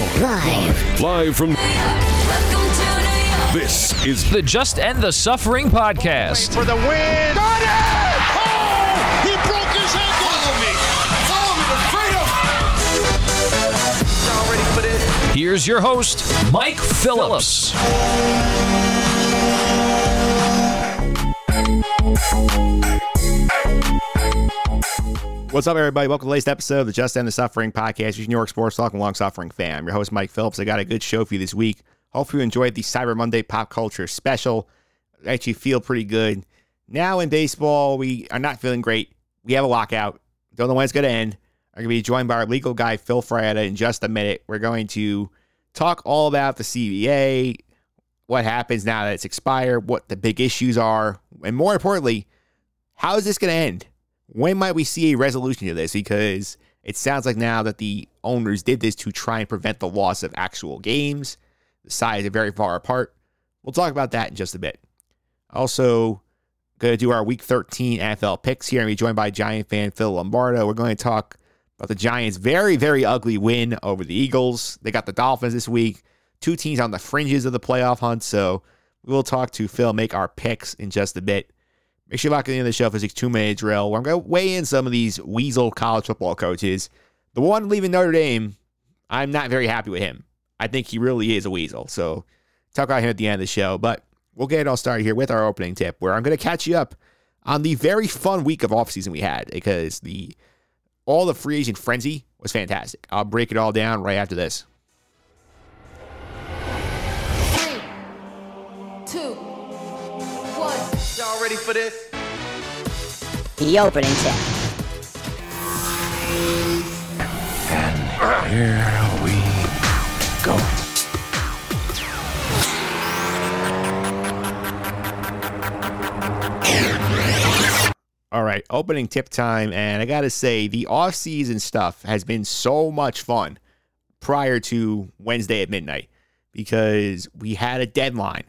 Live. Live from. This is the Just End the Suffering podcast. For the win. Got it! Oh! He broke his ankle. Follow me. Follow me to freedom. Y'all ready for this? Here's your host, Mike Phillips. What's up, everybody? Welcome to the latest episode of the Just End the Suffering podcast, your New York Sports Talk and Long Suffering fan. I'm your host, Mike Phillips. I got a good show for you this week. Hopefully, you enjoyed the Cyber Monday pop culture special. I actually feel pretty good. Now in baseball, we are not feeling great. We have a lockout. Don't know when it's going to end. I'm going to be joined by our legal guy, Phil Ferreira, in just a minute. We're going to talk all about the CBA, what happens now that it's expired, what the big issues are, and more importantly, how is this going to end? When might we see a resolution to this? Because it sounds like now that the owners did this to try and prevent the loss of actual games. The sides are very far apart. We'll talk about that in just a bit. Also, going to do our Week 13 NFL picks here and be joined by Giant fan Phil Lombardo. We're going to talk about the Giants' very, very ugly win over the Eagles. They got the Dolphins this week. Two teams on the fringes of the playoff hunt. So we will talk to Phil, make our picks in just a bit. Make sure you lock in the end of the show for this two minute drill where I'm going to weigh in some of these weasel college football coaches. The one leaving Notre Dame, I'm not very happy with him. I think he really is a weasel. So talk about him at the end of the show. But we'll get it all started here with our opening tip where I'm going to catch you up on the very fun week of offseason we had because the all the free agent frenzy was fantastic. I'll break it all down right after this. Y'all ready for this? The opening tip. And here we go. All right, opening tip time. And I got to say, the off-season stuff has been so much fun prior to Wednesday at midnight because we had a deadline.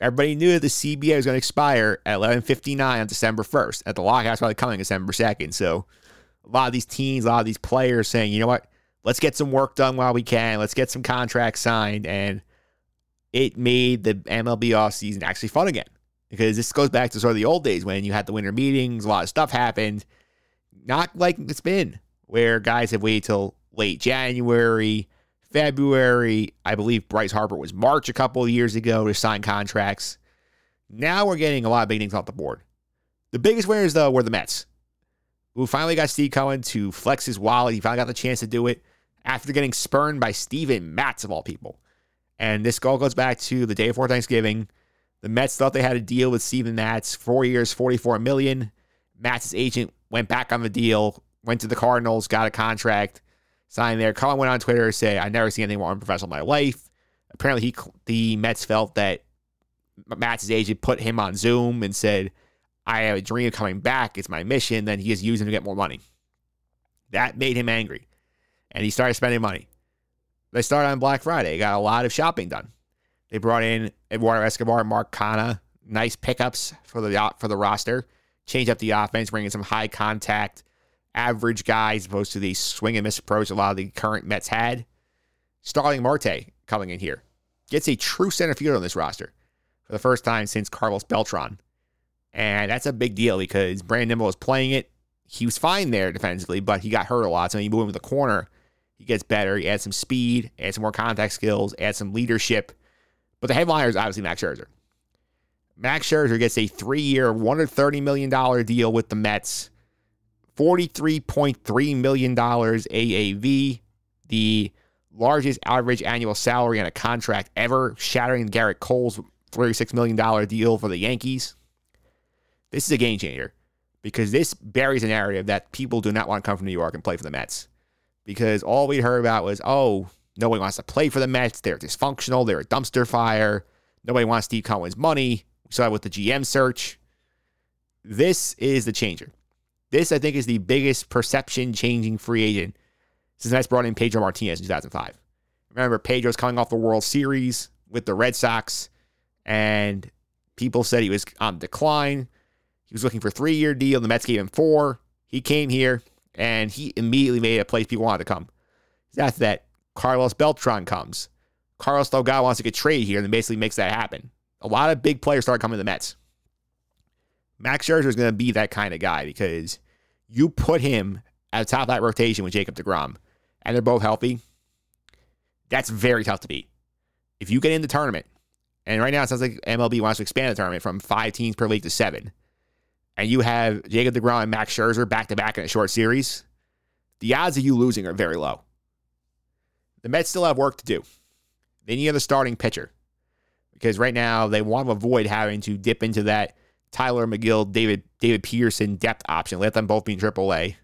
Everybody knew that the CBA was going to expire at 11:59 on December 1st. At the lockout's probably coming December 2nd. So a lot of these teams, a lot of these players saying, you know what, let's get some work done while we can. Let's get some contracts signed. And it made the MLB offseason actually fun again because this goes back to sort of the old days when you had the winter meetings, a lot of stuff happened. Not like it's been where guys have waited till late January, February. I believe Bryce Harper was March a couple of years ago to sign contracts. Now we're getting a lot of big things off the board. The biggest winners, though, were the Mets, who finally got Steve Cohen to flex his wallet. He finally got the chance to do it after getting spurned by Steven Matz, of all people. And this all goes back to the day before Thanksgiving. The Mets thought they had a deal with Steven Matz, four years, 44 million. Matz's agent went back on the deal, went to the Cardinals, got a contract, signed there. Cohen went on Twitter and said, I never seen anything more unprofessional in my life. Apparently, he the Mets felt that Matz's agent put him on Zoom and said, I have a dream of coming back. It's my mission. Then he just used him to get more money. That made him angry. And he started spending money. They started on Black Friday. Got a lot of shopping done. They brought in Eduardo Escobar, Mark Canha, nice pickups for the for the roster. Change up the offense, bringing some high contact, average guys as opposed to the swing and miss approach a lot of the current Mets had. Starling Marte coming in here gets a true center fielder on this roster for the first time since Carlos Beltran, and that's a big deal because Brandon Nimmo was playing it. He was fine there defensively, but he got hurt a lot. So when you move him to the corner, he gets better. He adds some speed, adds some more contact skills, adds some leadership. But the headliner is obviously Max Scherzer. Max Scherzer gets a three-year, $130 million deal with the Mets. $43.3 million AAV, the largest average annual salary on a contract ever, shattering Gerrit Cole's $36 million deal for the Yankees. This is a game changer because this buries a narrative that people do not want to come from New York and play for the Mets. Because all we heard about was, oh, nobody wants to play for the Mets. They're dysfunctional. They're a dumpster fire. Nobody wants Steve Cohen's money. We saw it with the GM search. This is the changer. This, I think, is the biggest perception changing free agent since Mets brought in Pedro Martinez in 2005. Remember, Pedro's coming off the World Series with the Red Sox, and people said he was on decline. He was looking for a three year deal. The Mets gave him four. He came here, and he immediately made a place people wanted to come. After that, Carlos Beltran comes. Carlos Delgado wants to get traded here and basically makes that happen. A lot of big players start coming to the Mets. Max Scherzer is going to be that kind of guy because you put him at the top of that rotation with Jacob DeGrom and they're both healthy. That's very tough to beat. If you get in the tournament, and right now it sounds like MLB wants to expand the tournament from five teams per league to seven, and you have Jacob DeGrom and Max Scherzer back to back in a short series, the odds of you losing are very low. The Mets still have work to do. They need a starting pitcher because right now they want to avoid having to dip into that Tylor Megill, David David Peterson depth option. Let them both be in AAA.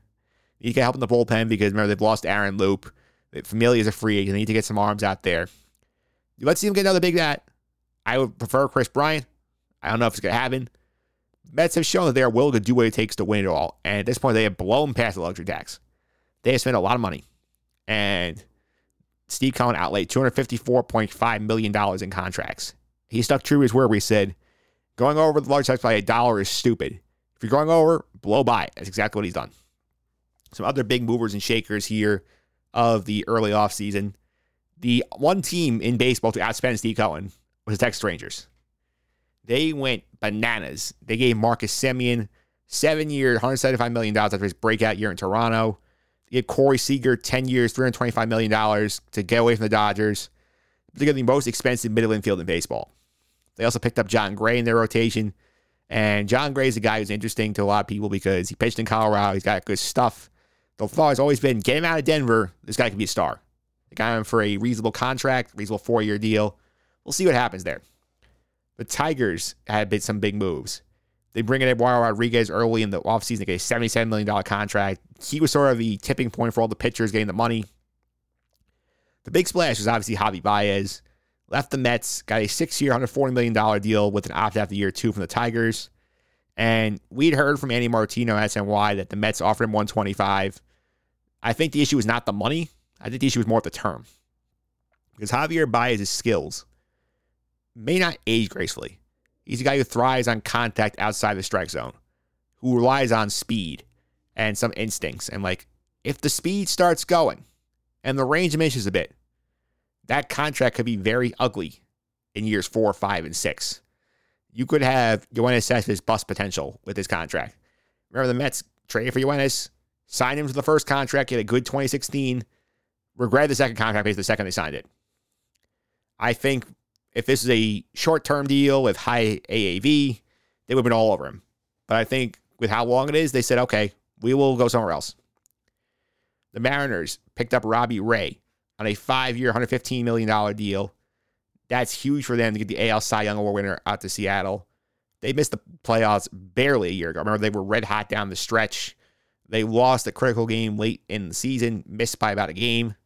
You can help in the bullpen because remember they've lost Aaron Loup. Familia is a free agent. They need to get some arms out there. Let's see them get another big bat. I would prefer Kris Bryant. I don't know if it's going to happen. Mets have shown that they are willing to do what it takes to win it all. And at this point, they have blown past the luxury tax. They have spent a lot of money. And Steve Cohen outlaid $254.5 million in contracts. He stuck true to his word where he said, going over the large tax by a dollar is stupid. If you're going over, blow by. That's exactly what he's done. Some other big movers and shakers here of the early offseason. The one team in baseball to outspend Steve Cohen was the Texas Rangers. They went bananas. They gave Marcus Semien seven years, $175 million after his breakout year in Toronto. They gave Corey Seager 10 years, $325 million to get away from the Dodgers. They got the most expensive middle infield in baseball. They also picked up Jon Gray in their rotation. And Jon Gray is a guy who's interesting to a lot of people because he pitched in Colorado. He's got good stuff. The thought has always been get him out of Denver. This guy could be a star. They got him for a reasonable contract, reasonable four year deal. We'll see what happens there. The Tigers had some big moves. They bring in Eduardo Rodriguez early in the offseason. They get a $77 million contract. He was sort of the tipping point for all the pitchers getting the money. The big splash was obviously Javi Baez. Left the Mets, got a six year, $140 million deal with an opt out after year two from the Tigers. And we'd heard from Andy Martino at SNY that the Mets offered him 125. I think the issue was not the money. I think the issue was more of the term. Because Javier Baez's skills may not age gracefully. He's a guy who thrives on contact outside the strike zone, who relies on speed and some instincts. And like, if the speed starts going and the range diminishes a bit, that contract could be very ugly in years four, five, and six. You could have Yoenis Cespedes bust potential with his contract. Remember the Mets traded for Yoenis, signed him to the first contract, get a good 2016, regretted the second contract based the second they signed it. I think if this is a short term deal with high AAV, they would have been all over him. But I think with how long it is, they said, okay, we will go somewhere else. The Mariners picked up Robbie Ray on a five year, $115 million deal. That's huge for them to get the AL Cy Young Award winner out to Seattle. They missed the playoffs barely a year ago. Remember, they were red hot down the stretch. They lost a critical game late in the season, missed by about a game.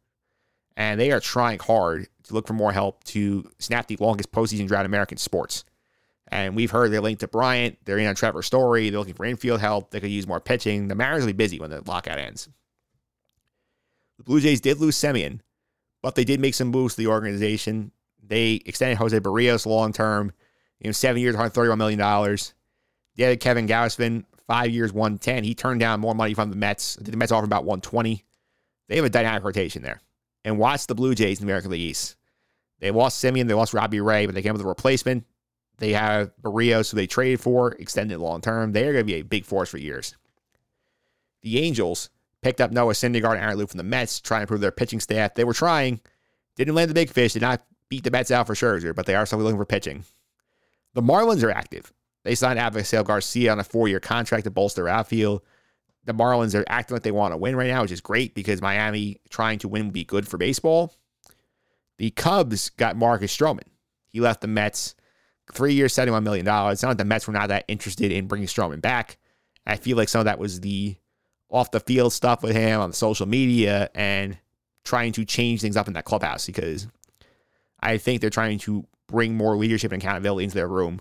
And they are trying hard to look for more help to snap the longest postseason drought in American sports. And we've heard they're linked to Bryant. They're in on Trevor Story. They're looking for infield help. They could use more pitching. The Mariners will be busy when the lockout ends. The Blue Jays did lose Semien, but they did make some moves to the organization. They extended Jose Berrios long term, you know, seven years, $131 million. They added Kevin Gausman, five years, 110. He turned down more money from the Mets. The Mets offered about 120. They have a dynamic rotation there. And watch the Blue Jays in the American League East. They lost Semien, they lost Robbie Ray, but they came up with a replacement. They have Berrios, who they traded for, extended long term. They are going to be a big force for years. The Angels picked up Noah Syndergaard and Aaron Loup from the Mets, trying to improve their pitching staff. They were trying, didn't land the big fish, did not beat the Mets out for Scherzer, but they are still looking for pitching. The Marlins are active. They signed Avisail Garcia on a four year contract to bolster outfield. The Marlins are acting like they want to win right now, which is great because Miami trying to win would be good for baseball. The Cubs got Marcus Stroman. He left the Mets three years, $71 million. It's not like the Mets were not that interested in bringing Stroman back. I feel like some of that was the off the field stuff with him on social media and trying to change things up in that clubhouse because I think they're trying to bring more leadership and accountability into their room,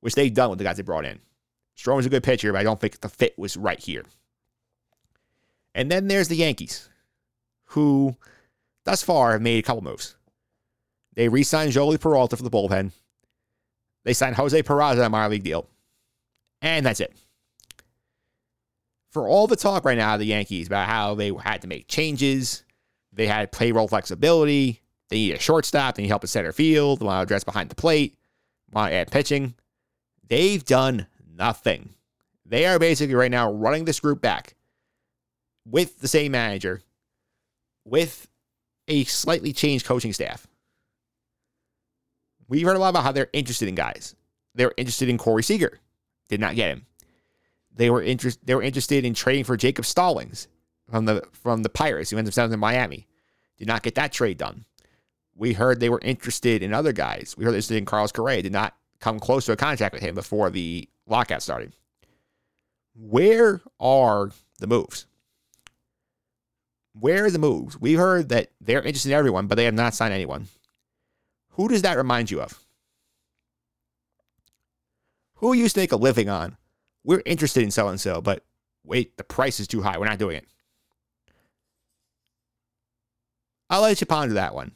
which they've done with the guys they brought in. Stroman's a good pitcher, but I don't think the fit was right here. And then there's the Yankees, who thus far have made a couple moves. They re signed Joely Peralta for the bullpen. They signed Jose Peraza on a minor league deal. And that's it. For all the talk right now of the Yankees about how they had to make changes, They had payroll flexibility. They need a shortstop. They need help at center field. They want to address behind the plate. Want to add pitching. They've done nothing. They are basically right now running this group back with the same manager, with a slightly changed coaching staff. We've heard a lot about how they're interested in guys. They were interested in Corey Seager, did not get him. They were interest. They were interested in trading for Jacob Stallings from the from the Pirates, who ends up selling in Miami. Did not get that trade done. We heard they were interested in other guys. We heard they interested in Carlos Correa. Did not come close to a contract with him before the lockout started. Where are the moves? Where are the moves? We heard that they're interested in everyone, but they have not signed anyone. Who does that remind you of? Who used to make a living on? We're interested in so and so, but wait, the price is too high. We're not doing it. I'll let you ponder that one.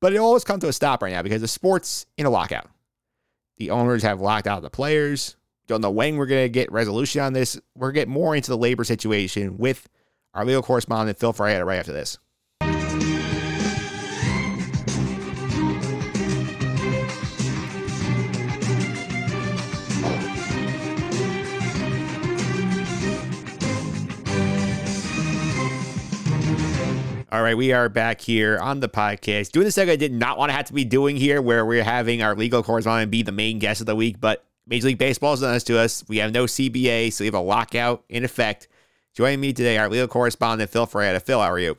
But it always comes to a stop right now because the sport's in a lockout. The owners have locked out the players. Don't know when we're going to get resolution on this. We're going to get more into the labor situation with our legal correspondent, Phil Ferreira, right after this. All right, we are back here on the podcast doing the segment I did not want to have to be doing here, where we're having our legal correspondent be the main guest of the week. But Major League Baseball has done this to us. We have no CBA, so we have a lockout in effect. Joining me today, our legal correspondent Phil Ferreira. Phil, how are you?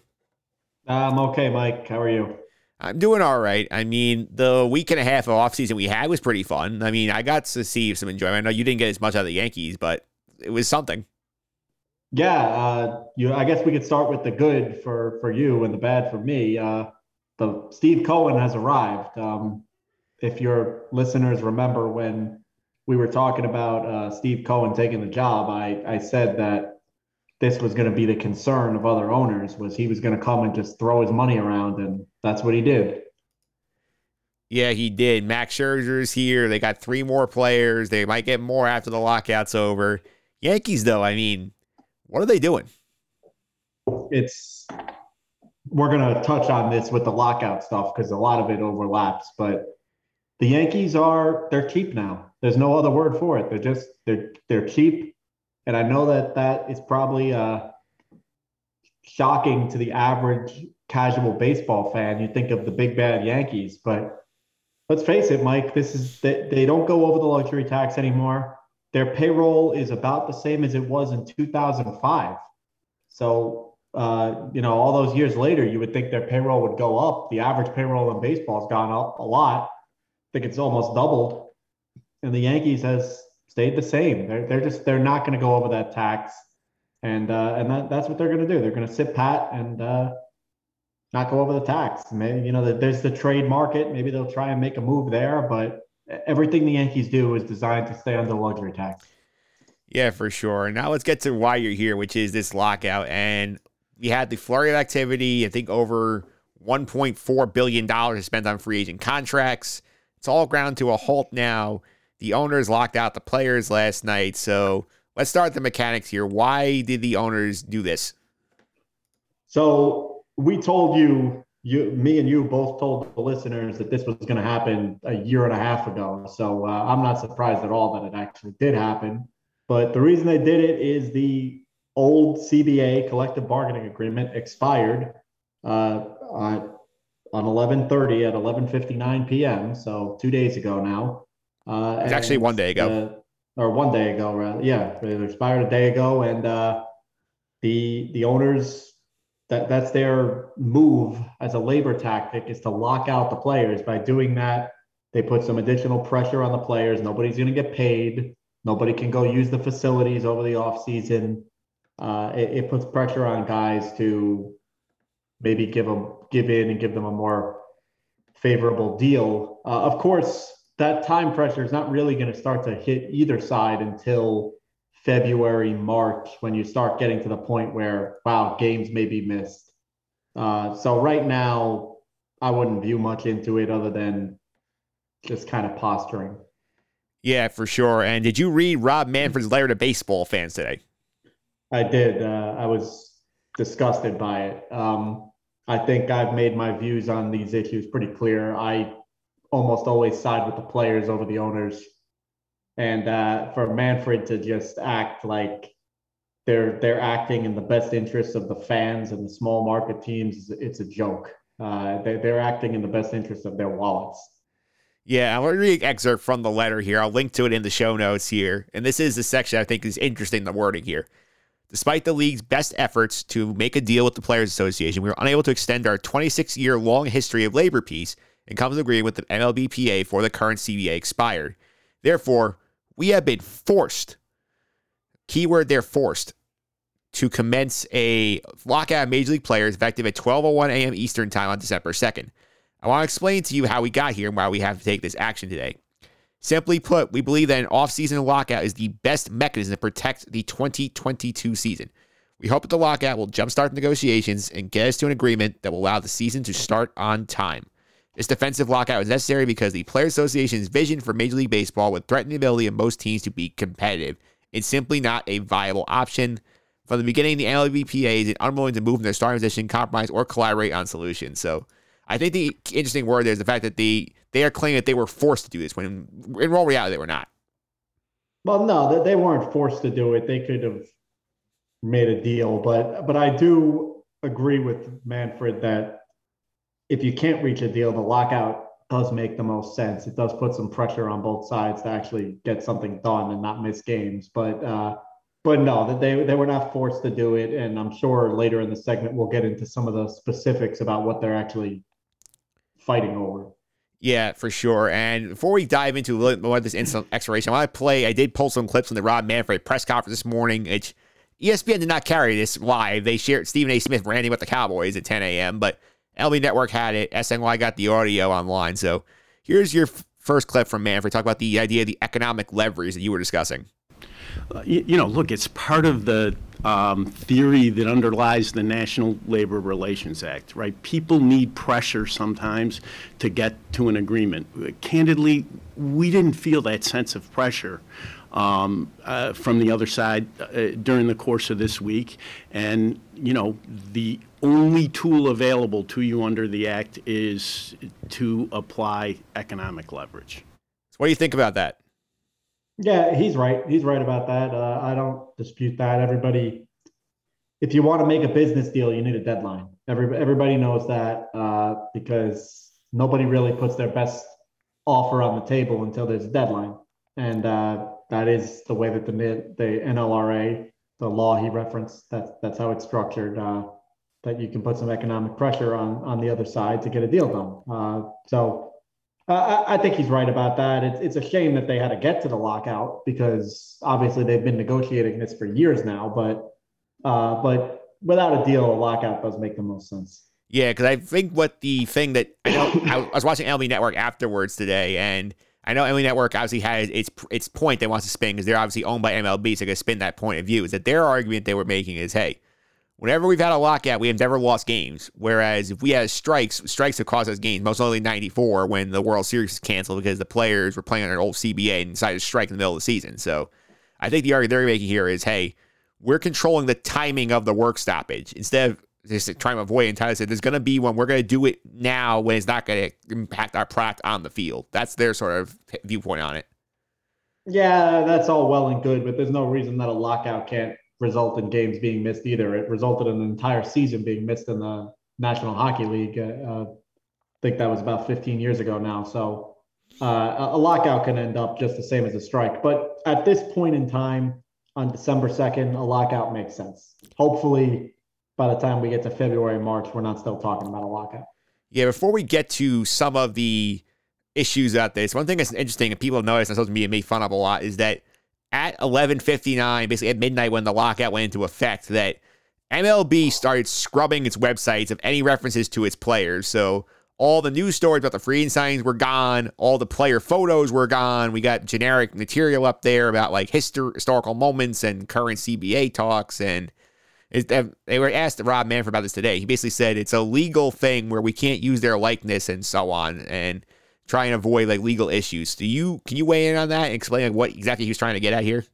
I'm okay, Mike. How are you? I'm doing all right. I mean, the week and a half of offseason we had was pretty fun. I mean, I got to see some enjoyment. I know you didn't get as much out of the Yankees, but it was something. Yeah, uh, you. I guess we could start with the good for for you and the bad for me. Uh, the Steve Cohen has arrived. Um, if your listeners remember when we were talking about uh, Steve Cohen taking the job, I I said that this was going to be the concern of other owners was he was going to come and just throw his money around, and that's what he did. Yeah, he did. Max Scherzer's here. They got three more players. They might get more after the lockout's over. Yankees, though, I mean, what are they doing? It's we're going to touch on this with the lockout stuff because a lot of it overlaps, but the Yankees are they're cheap now. There's no other word for it. They're just they're they're cheap, and I know that that is probably uh, shocking to the average casual baseball fan. You think of the big bad Yankees, but let's face it, Mike. This is they, they don't go over the luxury tax anymore. Their payroll is about the same as it was in 2005. So uh, you know, all those years later, you would think their payroll would go up. The average payroll in baseball has gone up a lot. I think it's almost doubled. And the Yankees has stayed the same. They're, they're just they're not going to go over that tax, and uh, and that, that's what they're going to do. They're going to sit pat and uh, not go over the tax. Maybe you know there's the trade market. Maybe they'll try and make a move there, but everything the Yankees do is designed to stay under luxury tax. Yeah, for sure. Now let's get to why you're here, which is this lockout. And we had the flurry of activity. I think over 1.4 billion dollars spent on free agent contracts. It's all ground to a halt now. The owners locked out the players last night. So let's start the mechanics here. Why did the owners do this? So we told you, you, me and you both told the listeners that this was going to happen a year and a half ago. So uh, I'm not surprised at all that it actually did happen. But the reason they did it is the old CBA collective bargaining agreement expired uh, on, on 11:30 at 11:59 p.m. So two days ago now. Uh, It's actually one day ago. uh, or one day ago, rather. Yeah, it expired a day ago, and uh, the the owners that that's their move as a labor tactic is to lock out the players. By doing that, they put some additional pressure on the players. Nobody's going to get paid. Nobody can go use the facilities over the off season. Uh, it, it puts pressure on guys to maybe give them give in and give them a more favorable deal. Uh, of course, that time pressure is not really going to start to hit either side until February, March, when you start getting to the point where wow, games may be missed. Uh, so right now, I wouldn't view much into it other than just kind of posturing. Yeah, for sure. And did you read Rob Manfred's letter to baseball fans today? I did. Uh, I was disgusted by it. Um, I think I've made my views on these issues pretty clear. I almost always side with the players over the owners. And uh, for Manfred to just act like they're they're acting in the best interests of the fans and the small market teams, it's a joke. Uh, they, they're acting in the best interest of their wallets. Yeah, to read an excerpt from the letter here. I'll link to it in the show notes here. And this is the section I think is interesting, the wording here. Despite the league's best efforts to make a deal with the Players Association, we were unable to extend our 26 year long history of labor peace and come to agreement with the MLBPA for the current CBA expired. Therefore, we have been forced, keyword there, forced, to commence a lockout of Major League players effective at 12.01 a.m. Eastern Time on December 2nd. I want to explain to you how we got here and why we have to take this action today. Simply put, we believe that an off-season lockout is the best mechanism to protect the 2022 season. We hope that the lockout will jumpstart negotiations and get us to an agreement that will allow the season to start on time. This defensive lockout is necessary because the Players Association's vision for Major League Baseball would threaten the ability of most teams to be competitive. It's simply not a viable option. From the beginning, the MLBPA is unwilling to move in their starting position, compromise, or collaborate on solutions. So I think the interesting word there is the fact that the they are claiming that they were forced to do this when in real reality they were not. Well, no, they weren't forced to do it. They could have made a deal, but but I do agree with Manfred that if you can't reach a deal, the lockout does make the most sense. It does put some pressure on both sides to actually get something done and not miss games. But uh, but no, that they they were not forced to do it, and I'm sure later in the segment we'll get into some of the specifics about what they're actually fighting over. Yeah, for sure. And before we dive into of this instant exploration, I play. I did pull some clips from the Rob Manfred press conference this morning. It's ESPN did not carry this live. They shared Stephen A. Smith ranting about the Cowboys at 10 a.m., but LB Network had it. SNY got the audio online. So here's your f- first clip from Manfred. Talk about the idea of the economic leverage that you were discussing. Uh, you, you, know, look, it's part of the um, theory that underlies the National Labor Relations Act, right? People need pressure sometimes to get to an agreement. Candidly, we didn't feel that sense of pressure um, uh, from the other side uh, during the course of this week. And, you know, the only tool available to you under the Act is to apply economic leverage. So, what do you think about that? Yeah, he's right. He's right about that. Uh, I don't dispute that. Everybody, if you want to make a business deal, you need a deadline. Every, everybody knows that uh, because nobody really puts their best offer on the table until there's a deadline. And uh, that is the way that the, the NLRA, the law he referenced, that's, that's how it's structured, uh, that you can put some economic pressure on, on the other side to get a deal done. Uh, so uh, I, think he's right about that. It's, it's a shame that they had to get to the lockout because obviously they've been negotiating this for years now. But uh, but without a deal, a lockout does make the most sense. Yeah, because I think what the thing that I know, I was watching MLB Network afterwards today, and I know MLB Network obviously has its its point they want to spin because they're obviously owned by MLB, so they can spin that point of view. Is that their argument they were making is, hey, Whenever we've had a lockout, we have never lost games. Whereas if we had strikes, strikes have cost us games. Most only '94 when the World Series was canceled because the players were playing on an old CBA and decided to strike in the middle of the season. So I think the argument they're making here is, hey, we're controlling the timing of the work stoppage instead of just trying to avoid and said there's going to be one we're going to do it now when it's not going to impact our product on the field. That's their sort of viewpoint on it. Yeah, that's all well and good, but there's no reason that a lockout can't result in games being missed either. It resulted in an entire season being missed in the National Hockey League. Uh, I think that was about 15 years ago now. So uh, a lockout can end up just the same as a strike. But at this point in time, on December 2nd, a lockout makes sense. Hopefully, by the time we get to February, March, we're not still talking about a lockout. Yeah, before we get to some of the issues out there, so one thing that's interesting and people have noticed, and supposed to be made fun of a lot, is that at 11:59, basically at midnight when the lockout went into effect, that MLB started scrubbing its websites of any references to its players. So all the news stories about the free and signings were gone. All the player photos were gone. We got generic material up there about like histor- historical moments and current CBA talks. And they were asked Rob Manfred about this today. He basically said it's a legal thing where we can't use their likeness and so on. And try and avoid like legal issues. Do you can you weigh in on that and explain like, what exactly he was trying to get at here?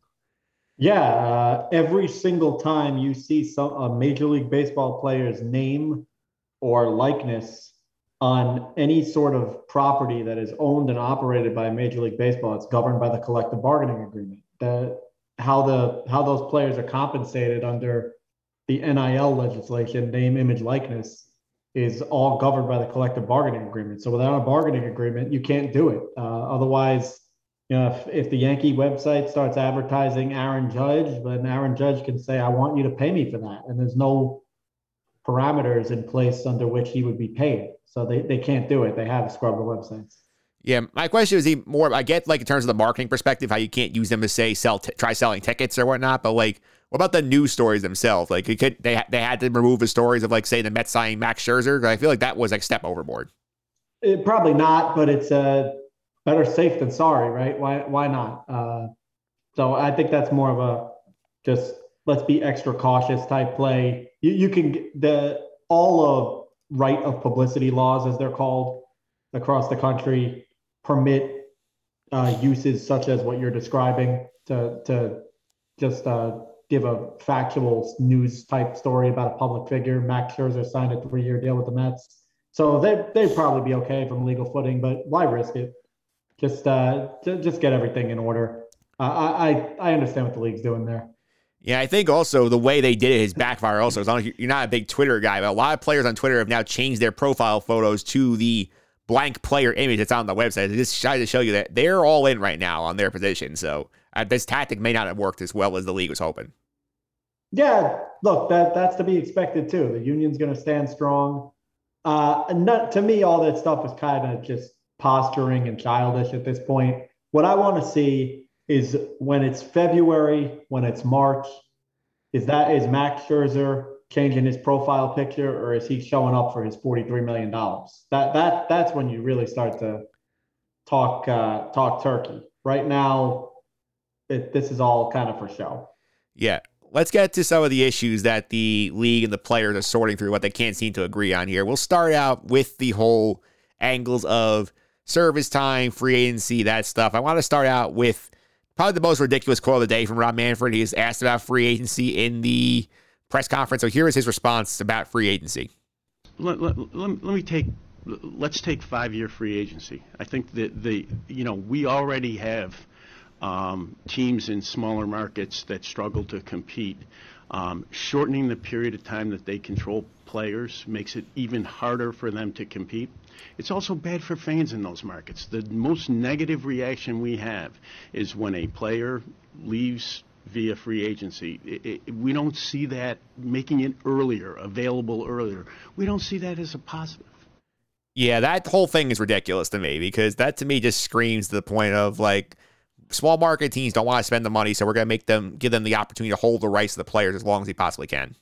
Yeah, uh, every single time you see some a Major League Baseball player's name or likeness on any sort of property that is owned and operated by Major League Baseball, it's governed by the collective bargaining agreement. The how the how those players are compensated under the NIL legislation, name, image, likeness, is all governed by the collective bargaining agreement. So without a bargaining agreement, you can't do it. Uh, otherwise, you know, if, if the Yankee website starts advertising Aaron Judge, then Aaron Judge can say, I want you to pay me for that. And there's no parameters in place under which he would be paid. So they, they can't do it. They have to scrub the websites. Yeah, my question is even more. I get like in terms of the marketing perspective, how you can't use them to say sell, t- try selling tickets or whatnot. But like, what about the news stories themselves? Like, could they they had to remove the stories of like say the Mets signing Max Scherzer. I feel like that was like step overboard. It, probably not, but it's uh, better safe than sorry, right? Why why not? Uh, so I think that's more of a just let's be extra cautious type play. You you can the all of right of publicity laws as they're called across the country permit uh, uses such as what you're describing to to just uh, give a factual news type story about a public figure. Max Scherzer signed a three year deal with the Mets, so they they'd probably be okay from legal footing. But why risk it? Just uh, just get everything in order. Uh, I I understand what the league's doing there. Yeah, I think also the way they did it is backfire. Also, as long as you're not a big Twitter guy, but a lot of players on Twitter have now changed their profile photos to the blank player image that's on the website. It just to show you that they're all in right now on their position. So uh, this tactic may not have worked as well as the league was hoping. Yeah, look, that that's to be expected too. The union's going to stand strong. Uh, not, to me, all that stuff is kind of just posturing and childish at this point. What I want to see is when it's February, when it's March, is that is Max Scherzer changing his profile picture or is he showing up for his $43 million? That that that's when you really start to talk uh, talk turkey. Right now, it, this is all kind of for show. Yeah. Let's get to some of the issues that the league and the players are sorting through, what they can't seem to agree on here. We'll start out with the whole angles of service time, free agency, that stuff. I want to start out with probably the most ridiculous quote of the day from Rob Manfred. He's asked about free agency in the press conference. So here is his response about free agency. Let, let, let, let me take let's take five year free agency. I think that the you know we already have um, teams in smaller markets that struggle to compete. Um, shortening the period of time that they control players makes it even harder for them to compete. It's also bad for fans in those markets. The most negative reaction we have is when a player leaves via free agency. It, it, we don't see that making it earlier, available earlier. We don't see that as a positive. Yeah, that whole thing is ridiculous to me because that to me just screams to the point of like small market teams don't want to spend the money, so we're going to make them give them the opportunity to hold the rights of the players as long as they possibly can.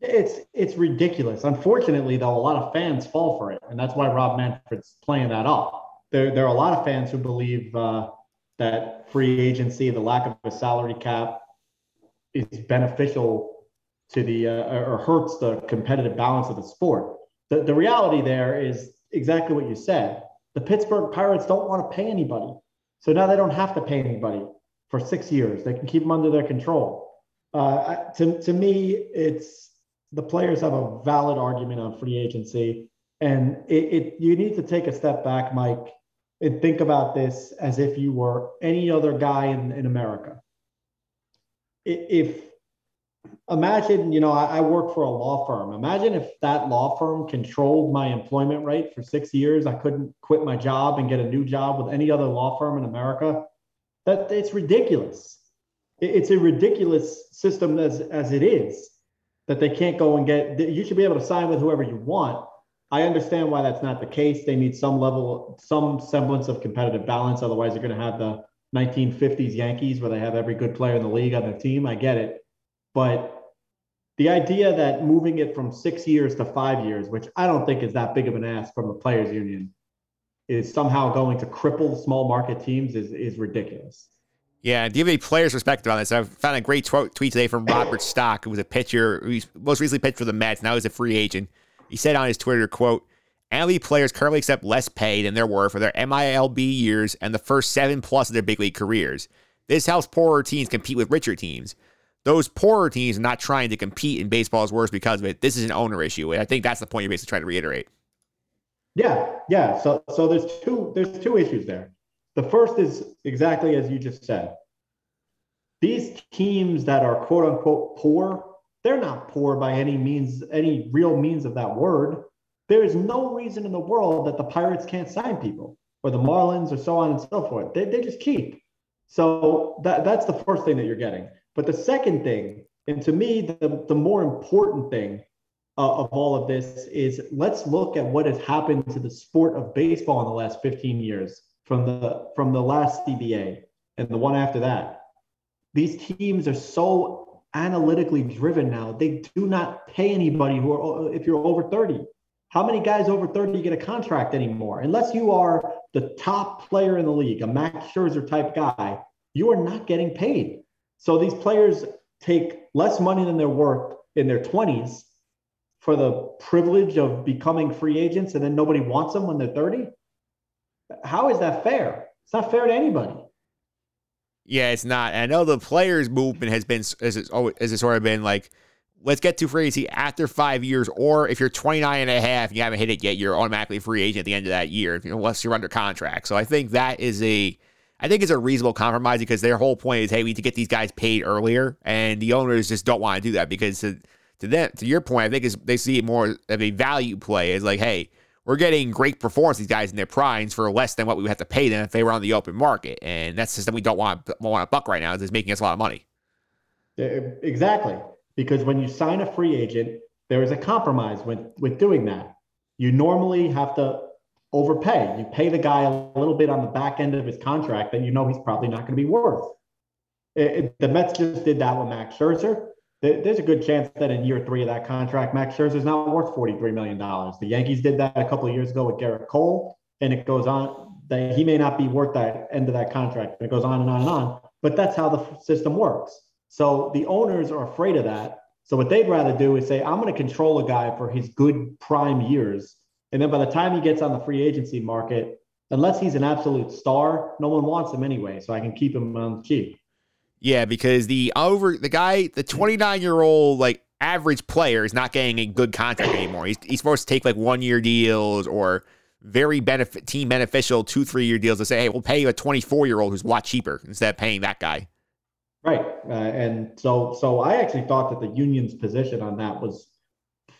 It's it's ridiculous. Unfortunately, though, a lot of fans fall for it, and that's why Rob Manfred's playing that up. There, there are a lot of fans who believe uh, that free agency, the lack of a salary cap, is beneficial to the uh, or hurts the competitive balance of the sport. The, the reality there is exactly what you said. The Pittsburgh Pirates don't want to pay anybody. So now they don't have to pay anybody for six years. They can keep them under their control. Uh, to, to me, it's the players have a valid argument on free agency. And it, it you need to take a step back, Mike, and think about this as if you were any other guy in, in America. If imagine, you know, I, I, work for a law firm. Imagine if that law firm controlled my employment rate for six years. I couldn't quit my job and get a new job with any other law firm in America. That it's ridiculous. It, it's a ridiculous system as as it is that they can't go and get. You should be able to sign with whoever you want. I understand why that's not the case. They need some level, some semblance of competitive balance. Otherwise, you're going to have the 1950s Yankees where they have every good player in the league on their team. I get it. But the idea that moving it from six years to five years, which I don't think is that big of an ask from the players union, is somehow going to cripple small market teams is, is ridiculous. Yeah, do you have any players' perspective on this? I found a great tweet today from Robert Stock, who was a pitcher, who most recently pitched for the Mets. Now he's a free agent. He said on his Twitter, "quote MLB players currently accept less pay than there were for their MILB years and the first seven plus of their big league careers. This helps poorer teams compete with richer teams. Those poorer teams are not trying to compete in baseball's worst because of it. This is an owner issue. And I think that's the point you're basically trying to reiterate. Yeah, yeah. So so there's two there's two issues there. The first is exactly as you just said. These teams that are quote unquote poor, they're not poor by any means, any real means of that word. There is no reason in the world that the Pirates can't sign people or the Marlins or so on and so forth. They, they just keep. So that, that's the first thing that you're getting. But the second thing, and to me, the, the more important thing uh, of all of this is let's look at what has happened to the sport of baseball in the last 15 years from the from the last CBA and the one after that. These teams are so analytically driven now. They do not pay anybody who are if you're over 30. How many guys over 30 get a contract anymore? Unless you are the top player in the league, a Max Scherzer type guy, you are not getting paid. So these players take less money than they're worth in their 20s for the privilege of becoming free agents and then nobody wants them when they're 30? How is that fair? It's not fair to anybody. Yeah, it's not. And I know the players' movement has been, as it's, always, as it's sort of been like, let's get to free agency after five years, or if you're 29 and a half and you haven't hit it yet, you're automatically free agent at the end of that year, unless you're under contract. So I think that is a, I think it's a reasonable compromise because their whole point is, hey, we need to get these guys paid earlier, and the owners just don't want to do that because to, to them, to your point, I think is they see it more of a value play. It's like, hey, we're getting great performance these guys in their primes for less than what we would have to pay them if they were on the open market, and that's just that we don't want want to buck right now. It's making us a lot of money. Exactly, because when you sign a free agent, there is a compromise with with doing that. You normally have to overpay. You pay the guy a little bit on the back end of his contract that you know he's probably not going to be worth. It, it, the Mets just did that with Max Scherzer. There's a good chance that in year three of that contract, Max Scherzer is not worth $43 million. The Yankees did that a couple of years ago with Gerrit Cole, and it goes on that he may not be worth that end of that contract. And it goes on and on and on. But that's how the system works. So the owners are afraid of that. So what they'd rather do is say, I'm going to control a guy for his good prime years. And then by the time he gets on the free agency market, unless he's an absolute star, no one wants him anyway. So I can keep him on the cheap. Yeah, because the over the guy, the 29 year old like average player is not getting a good contract anymore. He's he's supposed to take like one year deals or very benefit team beneficial two three year deals to say, hey, we'll pay you a 24 year old who's a lot cheaper instead of paying that guy. Right, uh, and so so I actually thought that the union's position on that was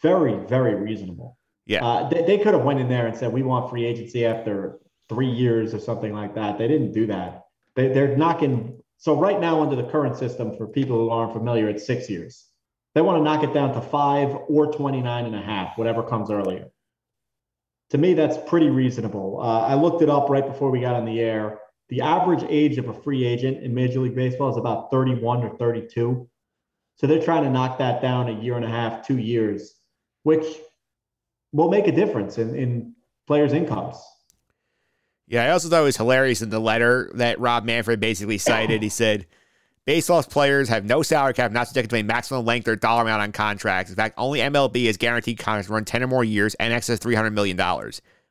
very very reasonable. Yeah, uh, they, they could have went in there and said we want free agency after three years or something like that. They didn't do that. They, they're knocking so right now, under the current system, for people who aren't familiar, it's six years. They want to knock it down to five or 29 and a half, whatever comes earlier. To me, that's pretty reasonable. Uh, I looked it up right before we got on the air. The average age of a free agent in Major League Baseball is about 31 or 32. So they're trying to knock that down a year and a half, two years, which will make a difference in, in players' incomes. Yeah, I also thought it was hilarious in the letter that Rob Manfred basically cited. He said, Baseball's players have no salary cap, not subject to a maximum length or dollar amount on contracts. In fact, only MLB has guaranteed contracts run 10 or more years and excess $300 million.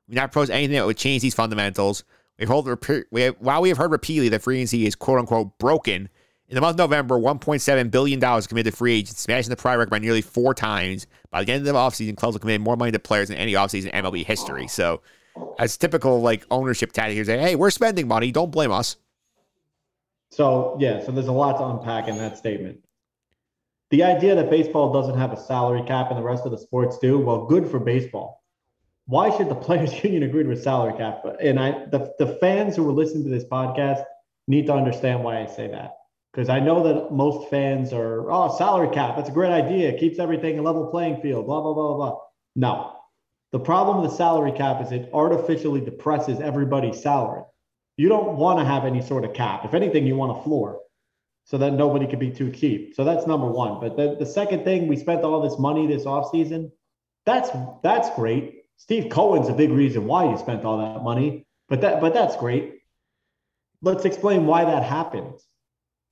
We not propose anything that would change these fundamentals. We've heard, we have, while we have heard repeatedly that free agency is quote unquote broken, in the month of November, $1.7 billion committed to free agents, smashing the prior record by nearly four times. By the end of the offseason, clubs will commit more money to players than any offseason MLB history. So, as typical like ownership tactic here, say, hey, we're spending money, don't blame us. So yeah, so there's a lot to unpack in that statement. The idea that baseball doesn't have a salary cap and the rest of the sports do, well, good for baseball. Why should the players union agree to a salary cap? And I the, the fans who are listening to this podcast need to understand why I say that. Because I know that most fans are, oh, salary cap, that's a great idea. It keeps everything a level playing field, blah, blah, blah, blah. No, the problem with the salary cap is it artificially depresses everybody's salary. You don't want to have any sort of cap. If anything, you want a floor so that nobody could be too cheap. So that's number one. But the, the second thing, we spent all this money this offseason. That's that's great. Steve Cohen's a big reason why you spent all that money. But that but that's great. Let's explain why that happened.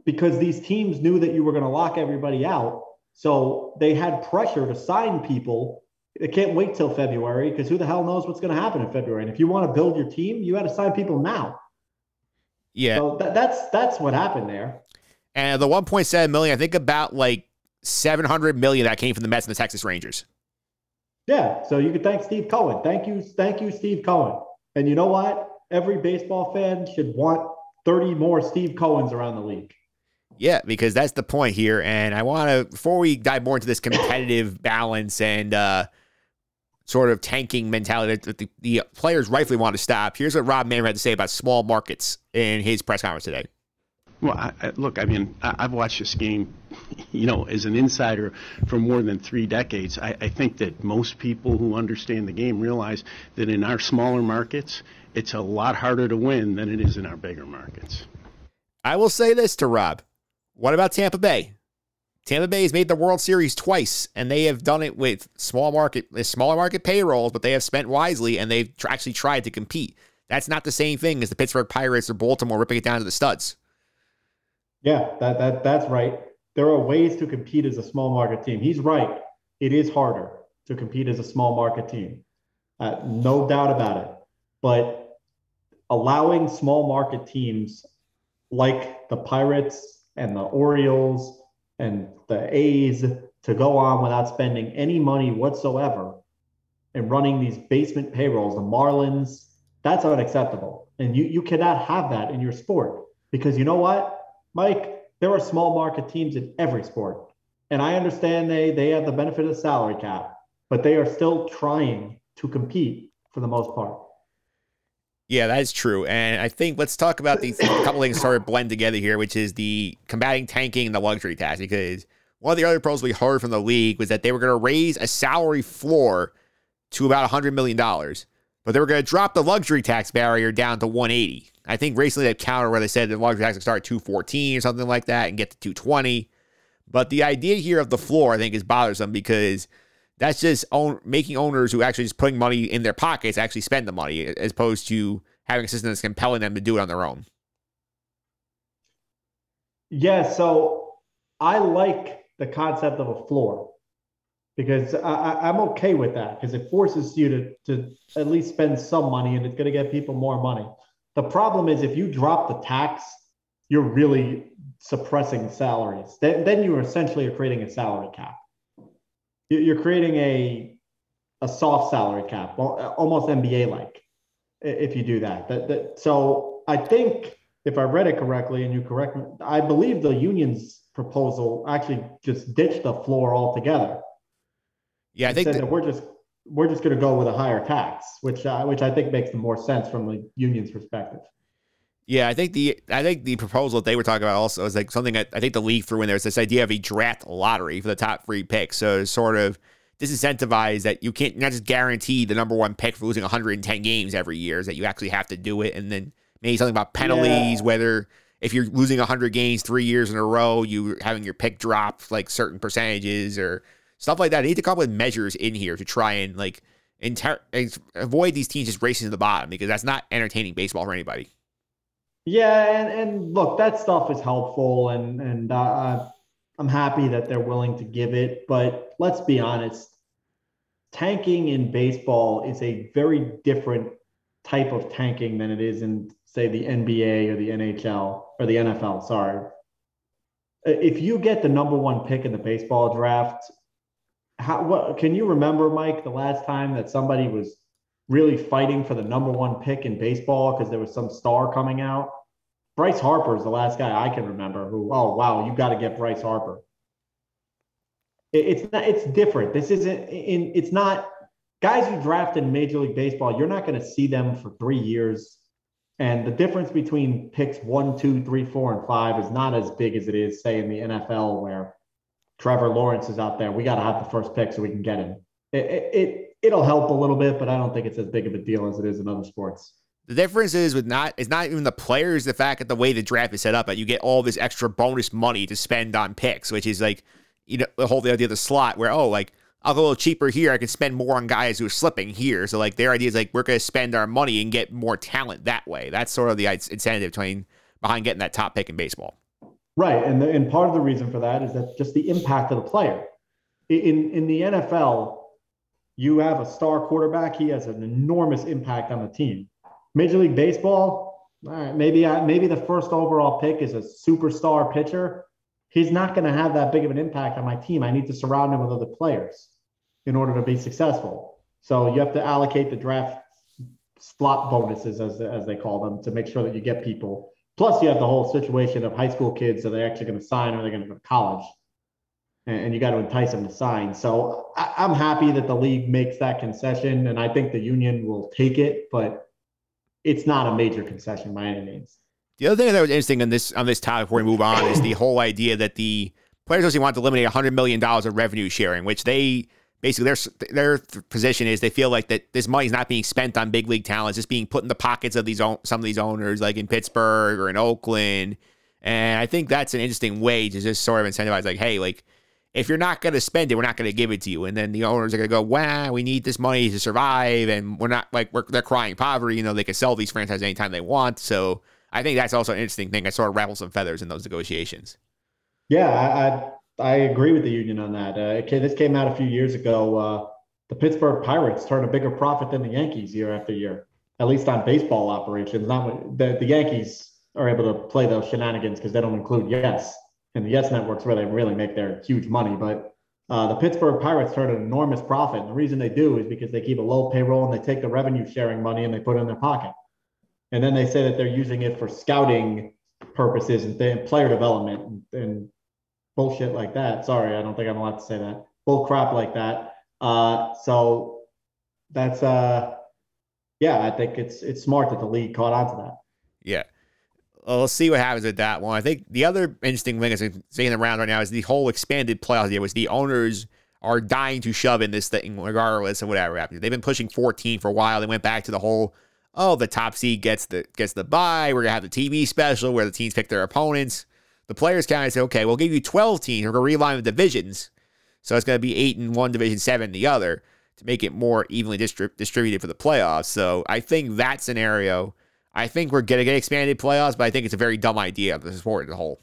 Because these teams knew that you were going to lock everybody out. So they had pressure to sign people they can't wait till February because who the hell knows what's going to happen in February? And if you want to build your team, you got to sign people now. Yeah. So that, that's that's what happened there. And the 1.7 million, I think about like 700 million that came from the Mets and the Texas Rangers. Yeah, so you could thank Steve Cohen. Thank you, thank you, Steve Cohen. And you know what? Every baseball fan should want 30 more Steve Cohens around the league. Yeah, because that's the point here. And I want to, before we dive more into this competitive balance and uh, sort of tanking mentality that the, the players rightfully want to stop, here's what Rob Manfred had to say about small markets in his press conference today. Well, I, I, look, I mean, I, have watched this game, you know, as an insider for more than three decades. I, I, think that most people who understand the game realize that in our smaller markets, it's a lot harder to win than it is in our bigger markets. I will say this to Rob. What about Tampa Bay? Tampa Bay has made the World Series twice, and they have done it with small market, smaller market payrolls, but they have spent wisely and they've actually tried to compete. That's not the same thing as the Pittsburgh Pirates or Baltimore ripping it down to the studs. Yeah, that that that's right. There are ways to compete as a small market team. He's right. It is harder to compete as a small market team. Uh, no doubt about it. But allowing small market teams like the Pirates and the Orioles and the A's to go on without spending any money whatsoever and running these basement payrolls, the Marlins, that's unacceptable. And you, you cannot have that in your sport because you know what? Mike, there are small market teams in every sport. And I understand they they have the benefit of the salary cap, but they are still trying to compete for the most part. Yeah, that is true. And I think let's talk about these couple things sort of blend together here, which is the combating tanking and the luxury tax. Because one of the other pros we heard from the league was that they were going to raise a salary floor to about $100 million, but they were going to drop the luxury tax barrier down to 180. I think recently they've countered where they said the luxury tax would start at 214 or something like that and get to 220. But the idea here of the floor, I think, is bothersome because that's just own, making owners who actually just putting money in their pockets actually spend the money as opposed to having a system that's compelling them to do it on their own. Yeah, so I like the concept of a floor because I, am okay with that because it forces you to, to at least spend some money and it's going to get people more money. The problem is if you drop the tax, you're really suppressing salaries. Then, then you essentially creating a salary cap. You're creating a a soft salary cap, almost NBA like, if you do that. That, that. So I think if I read it correctly, and you correct me, I believe the union's proposal actually just ditched the floor altogether. Yeah, I think that we're just we're just going to go with a higher tax, which uh, which I think makes the more sense from the union's perspective. Yeah, I think the I think the proposal that they were talking about also is like something that I think the league threw in there is this idea of a draft lottery for the top three picks. So sort of disincentivize that you can't not just guarantee the number one pick for losing 110 games every year, is that you actually have to do it, and then maybe something about penalties, yeah. whether if you're losing 100 games three years in a row, you having your pick drop like certain percentages or stuff like that. They need to come up with measures in here to try and like inter- avoid these teams just racing to the bottom because that's not entertaining baseball for anybody. Yeah, and, and look, that stuff is helpful, and and uh, I'm happy that they're willing to give it. But let's be honest, tanking in baseball is a very different type of tanking than it is in, say, the NBA or the NHL or the NFL. Sorry. If you get the number one pick in the baseball draft, how what can you remember, Mike, the last time that somebody was really fighting for the number one pick in baseball because there was some star coming out? Bryce Harper is the last guy I can remember who, oh wow, you got to get Bryce Harper. It, it's not. It's different. This isn't. In it's not guys you draft in Major League Baseball. You're not going to see them for three years, and the difference between picks one, two, three, four, and five is not as big as it is, say, in the NFL where Trevor Lawrence is out there. We got to have the first pick so we can get him. It, it, it it'll help a little bit, but I don't think it's as big of a deal as it is in other sports. The difference is with not it's not even the players, the fact that the way the draft is set up, that you get all this extra bonus money to spend on picks, which is like you know the whole idea of the slot where oh like I'll go a little cheaper here, I can spend more on guys who are slipping here. So like their idea is like we're to spend our money and get more talent that way. That's sort of the incentive between behind getting that top pick in baseball. Right, and the, and part of the reason for that is that just the impact of the player. In in the NFL, you have a star quarterback; he has an enormous impact on the team. Major League Baseball, all right, maybe I, maybe the first overall pick is a superstar pitcher, he's not going to have that big of an impact on my team. I need to surround him with other players in order to be successful. So you have to allocate the draft slot bonuses, as, as they call them, to make sure that you get people. Plus, you have the whole situation of high school kids. Are they actually going to sign or they're they going to go to college? And, you got to entice them to sign. So I, I'm happy that the league makes that concession, and I think the union will take it, but it's not a major concession by any means. The other thing that was interesting on this on this topic before we move on is the whole idea that the players association want to eliminate $100 million of revenue sharing, which they basically their their position is they feel like that this money is not being spent on big league talent, it's just being put in the pockets of these some of these owners, like in Pittsburgh or in Oakland. And I think that's an interesting way to just sort of incentivize, like, hey, like if you're not going to spend it, we're not going to give it to you. And then the owners are going to go, wow, we need this money to survive, and we're not like we're, they're crying poverty. You know, they can sell these franchises anytime they want. So I think that's also an interesting thing. I sort of rattle some feathers in those negotiations. Yeah, I, I agree with the union on that. Uh, this came out a few years ago. Uh, the Pittsburgh Pirates turn a bigger profit than the Yankees year after year, at least on baseball operations. Not the, the Yankees are able to play those shenanigans because they don't include Yes, and the Yes networks where they really make their huge money. But uh, the Pittsburgh Pirates turn an enormous profit. And the reason they do is because they keep a low payroll and they take the revenue sharing money and they put it in their pocket. And then they say that they're using it for scouting purposes and player development and, and bullshit like that. Sorry, I don't think I'm allowed to say that. Bull crap like that. Uh, so that's uh, yeah, I think it's it's smart that the league caught on to that. Yeah. Well, let's see what happens with that one. I think the other interesting thing that's seeing around right now is the whole expanded playoff idea, which the owners are dying to shove in this thing regardless of whatever happens. They've been pushing 14 for a while. They went back to the whole, oh, the top seed gets the gets the bye. We're gonna have the TV special where the teams pick their opponents the players kind of say, okay, we'll give you 12 teams. We're to realign the divisions. So it's to be eight in one division, seven in the other to make it more evenly distri- distributed for the playoffs. So I think that scenario, I think we're going to get expanded playoffs, but I think it's a very dumb idea of the sport as a whole.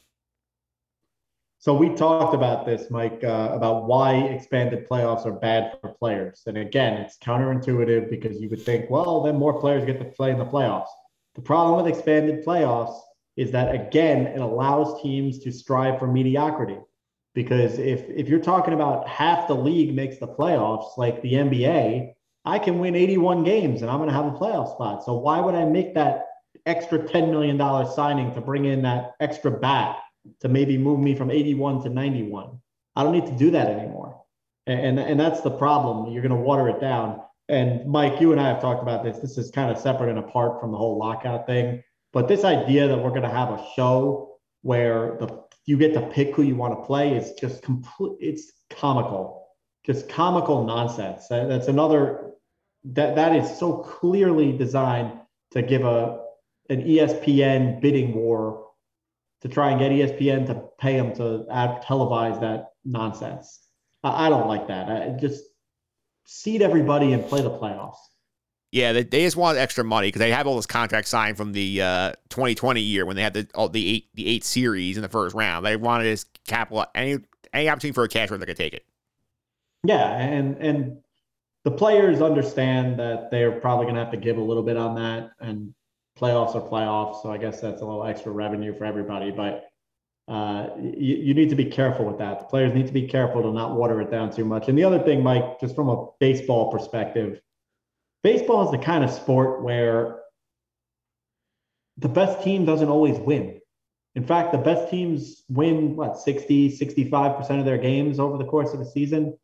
So we talked about this, Mike, uh, about why expanded playoffs are bad for players. And again, it's counterintuitive because you would think, well, then more players get to play in the playoffs. The problem with expanded playoffs is that again it allows teams to strive for mediocrity because if if you're talking about half the league makes the playoffs like the NBA I can win 81 games and I'm going to have a playoff spot so why would I make that extra 10 million dollar signing to bring in that extra bat to maybe move me from 81 to 91 I don't need to do that anymore. And and, and that's the problem. You're going to water it down. And Mike you and I have talked about this. This is kind of separate and apart from the whole lockout thing. But this idea that we're going to have a show where the you get to pick who you want to play is just complete. It's comical, just comical nonsense. That's another that that is so clearly designed to give a an ESPN bidding war to try and get ESPN to pay them to ad, televise that nonsense. I, I don't like that. I just seed everybody and play the playoffs. Yeah, they, they just want extra money because they have all this contract signed from the uh, 2020 year when they had the all, the eight the eight series in the first round. They wanted to capital any any opportunity for a cash where they could take it. Yeah, and and the players understand that they're probably going to have to give a little bit on that, and playoffs are playoffs, so I guess that's a little extra revenue for everybody. But uh, you, you need to be careful with that. The players need to be careful to not water it down too much. And the other thing, Mike, just from a baseball perspective baseball is the kind of sport where the best team doesn't always win. In fact, the best teams win what 60, 65% of their games over the course of the season.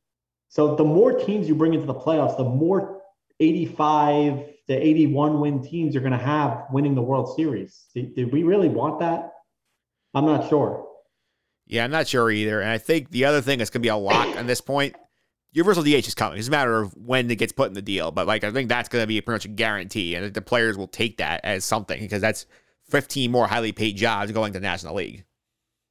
So the more teams you bring into the playoffs, the more 85 to 81 win teams you're going to have winning the World Series. Did, did we really want that? I'm not sure. Yeah, I'm not sure either. And I think the other thing that's going to be a lock on this point Universal DH is coming. It's a matter of when it gets put in the deal. But like I think that's going to be pretty much a guarantee, and the players will take that as something because that's 15 more highly paid jobs going to the National League.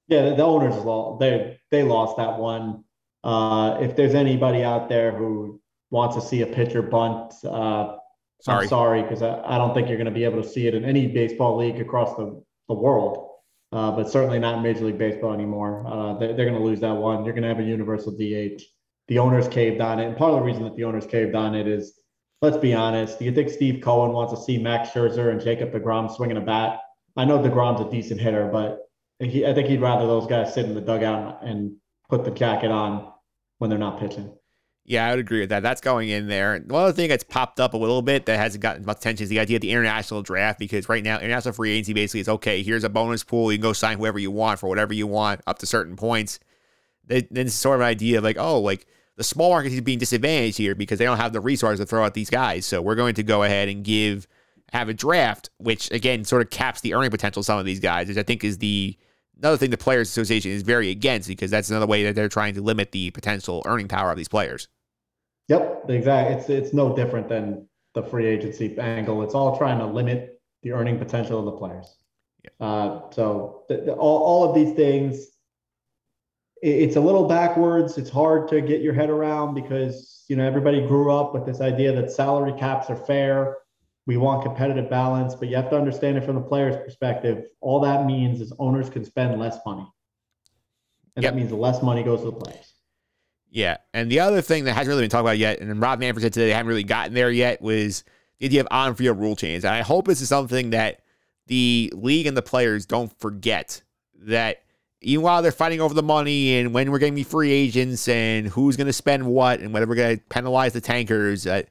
Yeah, the owners lost. They they lost that one. Uh, if there's anybody out there who wants to see a pitcher bunt, uh, sorry. I'm sorry because I, I don't think you're going to be able to see it in any baseball league across the, the world, uh, but certainly not Major League Baseball anymore. Uh, they, they're going to lose that one. You're going to have a universal DH the owners caved on it. And part of the reason that the owners caved on it is, let's be honest, do you think Steve Cohen wants to see Max Scherzer and Jacob DeGrom swinging a bat? I know DeGrom's a decent hitter, but He, I think he'd rather those guys sit in the dugout and put the jacket on when they're not pitching. Yeah, I would agree with that. That's going in there. One other thing that's popped up a little bit that hasn't gotten much attention is the idea of the international draft because right now, international free agency basically is okay, here's a bonus pool. You can go sign whoever you want for whatever you want up to certain points. Then it's sort of an idea of like, oh, like the small market is being disadvantaged here because they don't have the resources to throw out these guys. So we're going to go ahead and give, have a draft, which again sort of caps the earning potential of some of these guys, which I think is the another thing the Players Association is very against because that's another way that they're trying to limit the potential earning power of these players. Yep, exactly. It's it's no different than the free agency angle. It's all trying to limit the earning potential of the players. Yep. Uh, so the, the, all, all of these things, it, it's a little backwards. It's hard to get your head around because you know everybody grew up with this idea that salary caps are fair. We want competitive balance, but you have to understand it from the player's perspective. All that means is owners can spend less money, and Yep. that means less money goes to the players. Yeah. And the other thing that hasn't really been talked about yet, and Rob Manfred said today they haven't really gotten there yet, was the idea of on field rule changes. And I hope this is something that the league and the players don't forget that even while they're fighting over the money and when we're going to be free agents and who's going to spend what and whether we're going to penalize the tankers, that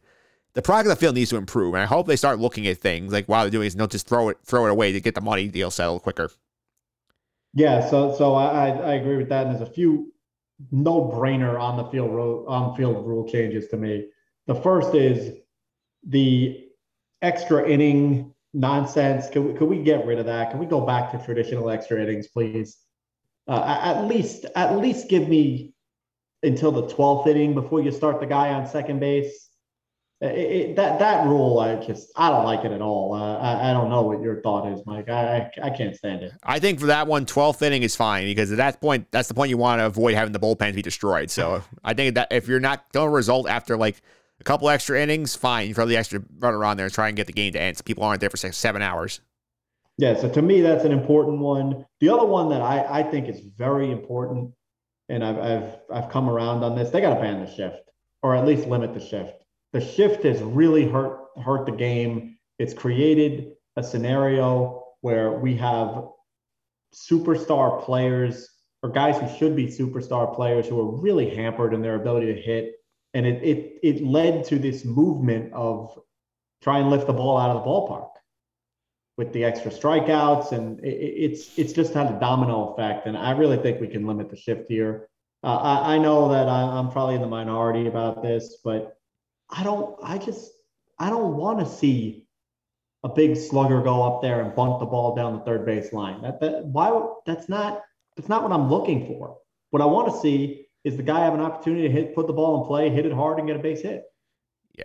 the product of the field needs to improve. And I hope they start looking at things like while they're doing it, don't just throw it throw it away to get the money deal settled quicker. Yeah, so so I I agree with that. And there's a few no brainer on the field on field rule changes to me. The first is the extra inning nonsense. Can we, can we get rid of that? Can we go back to traditional extra innings, please? Uh, at least at least give me until the 12th inning before you start the guy on second base. It, it, that that rule, I just I don't like it at all. Uh, I, I don't know what your thought is, Mike. I I, I can't stand it. I think for that one, 12th inning is fine because at that point, that's the point you want to avoid having the bullpens be destroyed. So I think that if you're not going to result after like a couple extra innings, fine. You throw the extra runner on there and try and get the game to end so people aren't there for six, seven hours. Yeah, so to me, that's an important one. The other one that I, I think is very important, and I've, I've I've come around on this. They got to ban the shift, or at least limit the shift. The shift has really hurt hurt the game. It's created a scenario where we have superstar players or guys who should be superstar players who are really hampered in their ability to hit, and it it it led to this movement of try and lift the ball out of the ballpark with the extra strikeouts, and it, it's it's just had a domino effect. And I really think we can limit the shift here. Uh, I, I know that I, I'm probably in the minority about this, but I don't. I just I don't want to see a big slugger go up there and bunt the ball down the third base line. That that why that's not that's not what I'm looking for. What I want to see is the guy have an opportunity to hit, put the ball in play, hit it hard, and get a base hit. Yeah,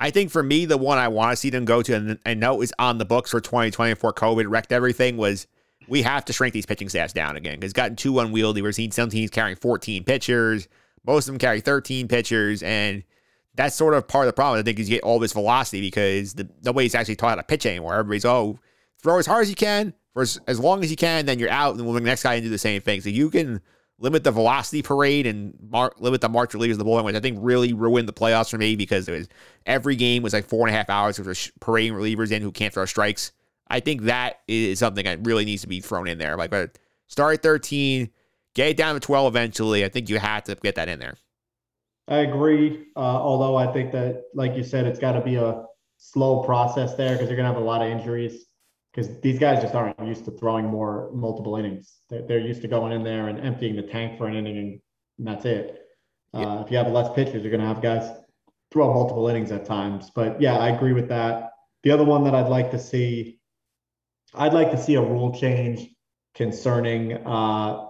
I think for me, the one I want to see them go to, and I know is on the books for 2020 before COVID wrecked everything, was we have to shrink these pitching staffs down again it's gotten too unwieldy. We're seeing some teams carrying 14 pitchers, most of them carry 13 pitchers, and that's sort of part of the problem. I think is you get all this velocity because the, nobody's actually taught how to pitch anymore. Everybody's oh, throw as hard as you can for as, as long as you can, then you're out, and we'll bring the next guy and do the same thing. So you can limit the velocity parade and mar- limit the march relievers of the bullpen, which I think really ruined the playoffs for me because it was every game was like four and a half hours of just parading relievers in who can't throw strikes. I think that is something that really needs to be thrown in there. Like, but start at 13, get it down to 12 eventually. I think you have to get that in there. I agree. Uh, although I think that, like you said, it's got to be a slow process there because you're going to have a lot of injuries. Because these guys just aren't used to throwing more multiple innings. They're, they're used to going in there and emptying the tank for an inning, and, that's it. Uh, if you have less pitchers, you're going to have guys throw multiple innings at times. But yeah, I agree with that. The other one that I'd like to see, I'd like to see a rule change concerning uh,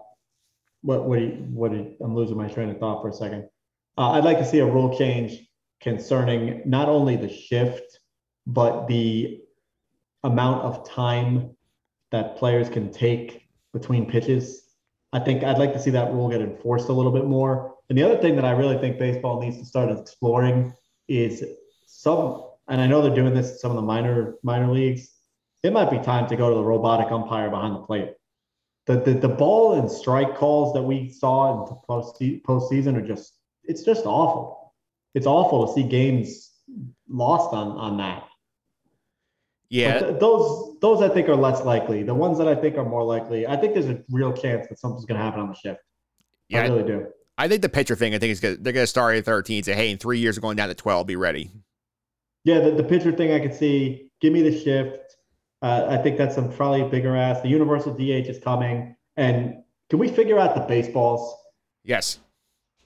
what what do you, what do you, I'm losing my train of thought for a second. Uh, I'd like to see a rule change concerning not only the shift, but the amount of time that players can take between pitches. I think I'd like to see that rule get enforced a little bit more. And the other thing that I really think baseball needs to start exploring is some, and I know they're doing this in some of the minor minor leagues. It might be time to go to the robotic umpire behind the plate. The the, the ball and strike calls that we saw in the post postseason are just it's just awful. It's awful to see games lost on on that. Yeah, But th- those those I think are less likely. The ones that I think are more likely, I think there's a real chance that something's going to happen on the shift. yeah. I really do. I think the pitcher thing. I think is good. They're going to start at 13. Say, hey, in three years, we're going down to 12. Be ready. Yeah, the, the pitcher thing I could see. Give me the shift. Uh, I think that's some probably bigger ass. The universal DH is coming, and can we figure out the baseballs? Yes.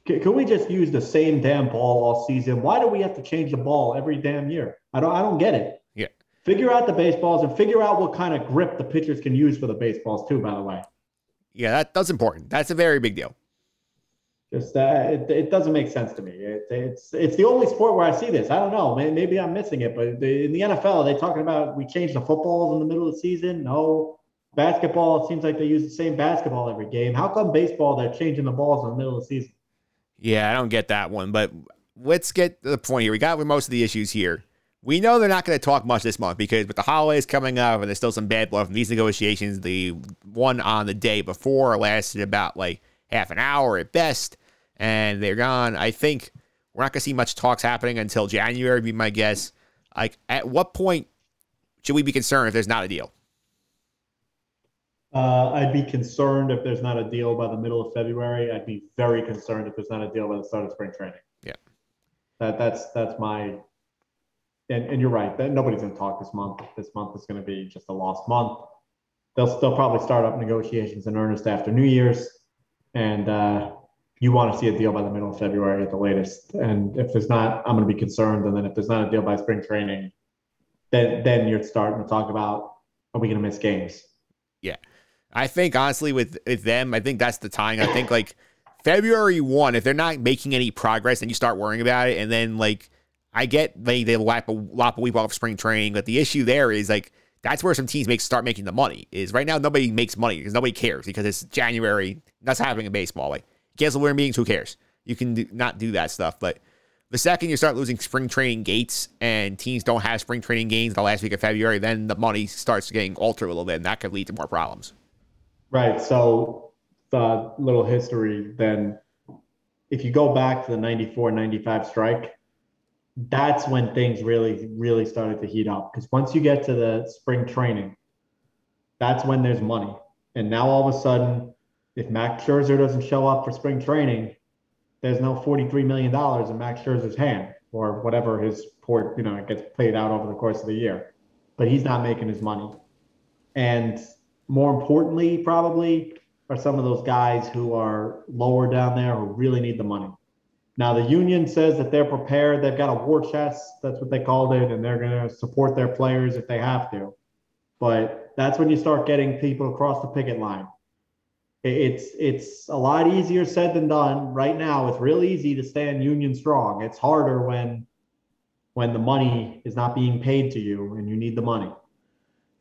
Can, can we just use the same damn ball all season? Why do we have to change the ball every damn year? I don't I don't get it. Yeah. Figure out the baseballs and figure out what kind of grip the pitchers can use for the baseballs too. By the way, Yeah, that, that's important. That's a very big deal. just uh, it, it doesn't make sense to me. It, it's it's the only sport where I see this. I don't know. Maybe I'm missing it, but the, in the NFL, are they talking about we change the footballs in the middle of the season? No. Basketball, it seems like they use the same basketball every game. How come baseball they're changing the balls in the middle of the season? Yeah, I don't get that one, but let's get to the point here. We got with most of the issues here. We know they're not going to talk much this month because with the holidays coming up and there's still some bad blood from these negotiations, the one on the day before lasted about like half an hour at best, and they're gone. I think we're not going to see much talks happening until January, be my guess. Like, at what point should we be concerned if there's not a deal? Uh, I'd be concerned if there's not a deal by the middle of February. I'd be very concerned if there's not a deal by the start of spring training. Yeah. That that's that's my and, and you're right. That nobody's gonna talk this month. This month is gonna be just a lost month. They'll they'll probably start up negotiations in earnest after New Year's. And uh, you want to see a deal by the middle of February at the latest. And if there's not, I'm gonna be concerned. And then if there's not a deal by spring training, then then you're starting to talk about are we gonna miss games? I think honestly with with them, I think that's the time. I think like February one, if they're not making any progress, then you start worrying about it. And then like I get they they lap a lap a week off spring training, but the issue there is like that's where some teams make start making the money. Is right now nobody makes money because nobody cares because it's January. That's happening in baseball. Like cancel winter meetings, who cares? You can do, not do that stuff. But the second you start losing spring training gates and teams don't have spring training games the last week of February, then the money starts getting altered a little bit, and that could lead to more problems. Right. So the little history then, if you go back to the 94 95 strike, that's when things really, really started to heat up. Because once you get to the spring training, that's when there's money. And now all of a sudden, if Max Scherzer doesn't show up for spring training, there's no $43 million in Max Scherzer's hand or whatever his port, you know, gets paid out over the course of the year. But he's not making his money. And more importantly, probably are some of those guys who are lower down there who really need the money. Now, the union says that they're prepared. They've got a war chest. That's what they called it. And they're going to support their players if they have to. But that's when you start getting people across the picket line. It's it's a lot easier said than done. Right now, it's real easy to stand union strong. It's harder when when the money is not being paid to you and you need the money.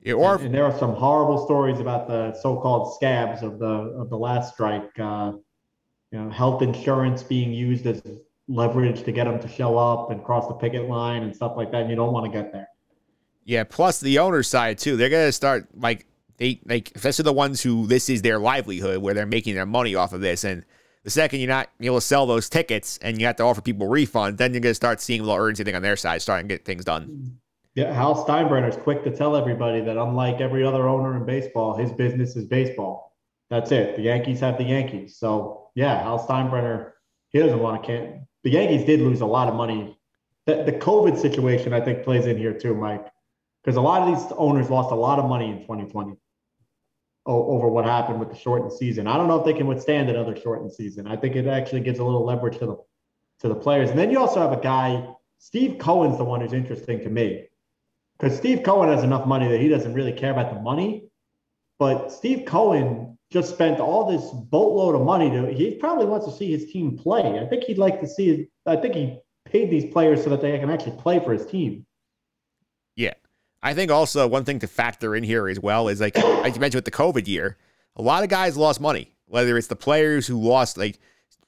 Yeah, or and, and there are some horrible stories about the so-called scabs of the of the last strike. Uh, you know, health insurance being used as leverage to get them to show up and cross the picket line and stuff like that. And you don't want to get there. Yeah, plus the owner side too. They're gonna start like they like especially the ones who this is their livelihood where they're making their money off of this. And the second you're not able to sell those tickets and you have to offer people refunds, then you're gonna start seeing a little urgency thing on their side, starting to get things done. Yeah, Hal Steinbrenner's quick to tell everybody that unlike every other owner in baseball, his business is baseball. That's it. The Yankees have the Yankees. So yeah, Hal Steinbrenner, he doesn't want to can the Yankees did lose a lot of money. The, the COVID situation, I think, plays in here too, Mike. Because a lot of these owners lost a lot of money in 2020 over what happened with the shortened season. I don't know if they can withstand another shortened season. I think it actually gives a little leverage to the to the players. And then you also have a guy, Steve Cohen's the one who's interesting to me. Because Steve Cohen has enough money that he doesn't really care about the money. But Steve Cohen just spent all this boatload of money to he probably wants to see his team play. I think he'd like to see I think he paid these players so that they can actually play for his team. Yeah. I think also one thing to factor in here as well is like you mentioned with the COVID year, a lot of guys lost money. Whether it's the players who lost like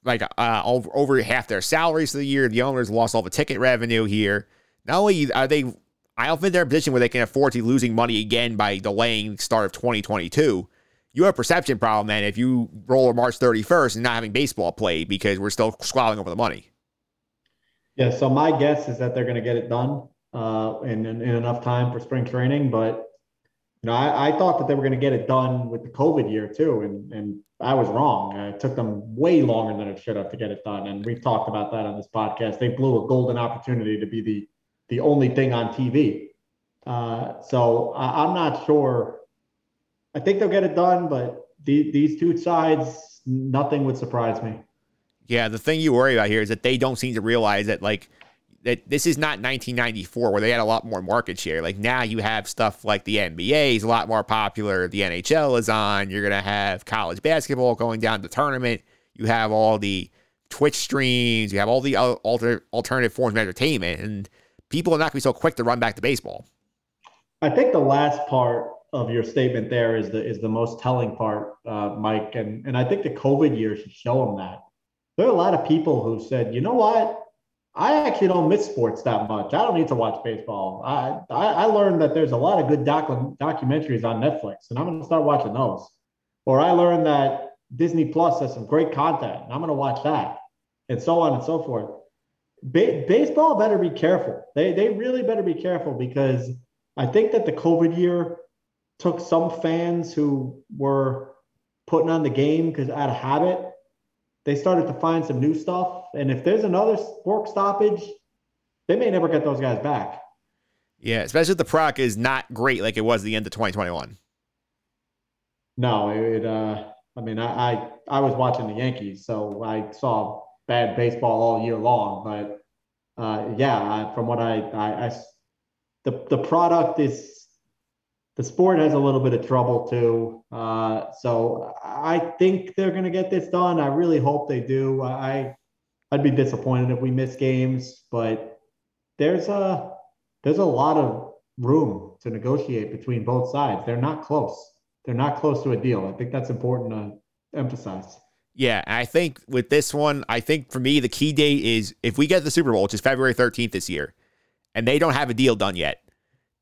like uh, over, over half their salaries for the year, the owners lost all the ticket revenue here. Not only are they, I don't think they're in a position where they can afford to losing money again by delaying the start of 2022. You have a perception problem then if you roll March 31st and not having baseball played because we're still squabbling over the money. Yeah, so my guess is that they're going to get it done. uh, in, in, in enough time for spring training. But you know, I, I thought that they were going to get it done with the COVID year too, and and I was wrong. It took them way longer than it should have to get it done, and we've talked about that on this podcast. They blew a golden opportunity to be the the only thing on TV. Uh, so I, I'm not sure. I think they'll get it done, but the, these two sides, nothing would surprise me. Yeah, the thing you worry about here is that they don't seem to realize that like that this is not 1994 where they had a lot more market share. Like now you have stuff like the NBA is a lot more popular, the NHL is on, you're to have college basketball going down the tournament, you have all the Twitch streams, you have all the alter, alternative forms of entertainment and people are not going to be so quick to run back to baseball. I think the last part of your statement there is the is the most telling part, uh, Mike, and and I think the COVID year should show them that. There are a lot of people who said, you know what, I actually don't miss sports that much. I don't need to watch baseball. I I, I learned that there's a lot of good docu- documentaries on Netflix, and I'm going to start watching those. Or I learned that Disney Plus has some great content, and I'm going to watch that, and so on and so forth. Ba- baseball better be careful. They they really better be careful because I think that the COVID year took some fans who were putting on the game because out of habit, they started to find some new stuff. And if there's another work stoppage, they may never get those guys back. Yeah, especially if the product is not great like it was the end of 2021. No, it. Uh, I mean, I, I I was watching the Yankees, so I saw bad baseball all year long. But uh, yeah, from what I, I, I the the product is the sport has a little bit of trouble too. Uh, so I think they're going to get this done. I really hope they do. I I'd be disappointed if we miss games, but there's a there's a lot of room to negotiate between both sides. They're not close. They're not close to a deal. I think that's important to emphasize. Yeah, I think with this one, I think for me the key date is if we get the Super Bowl, which is February 13th this year, and they don't have a deal done yet,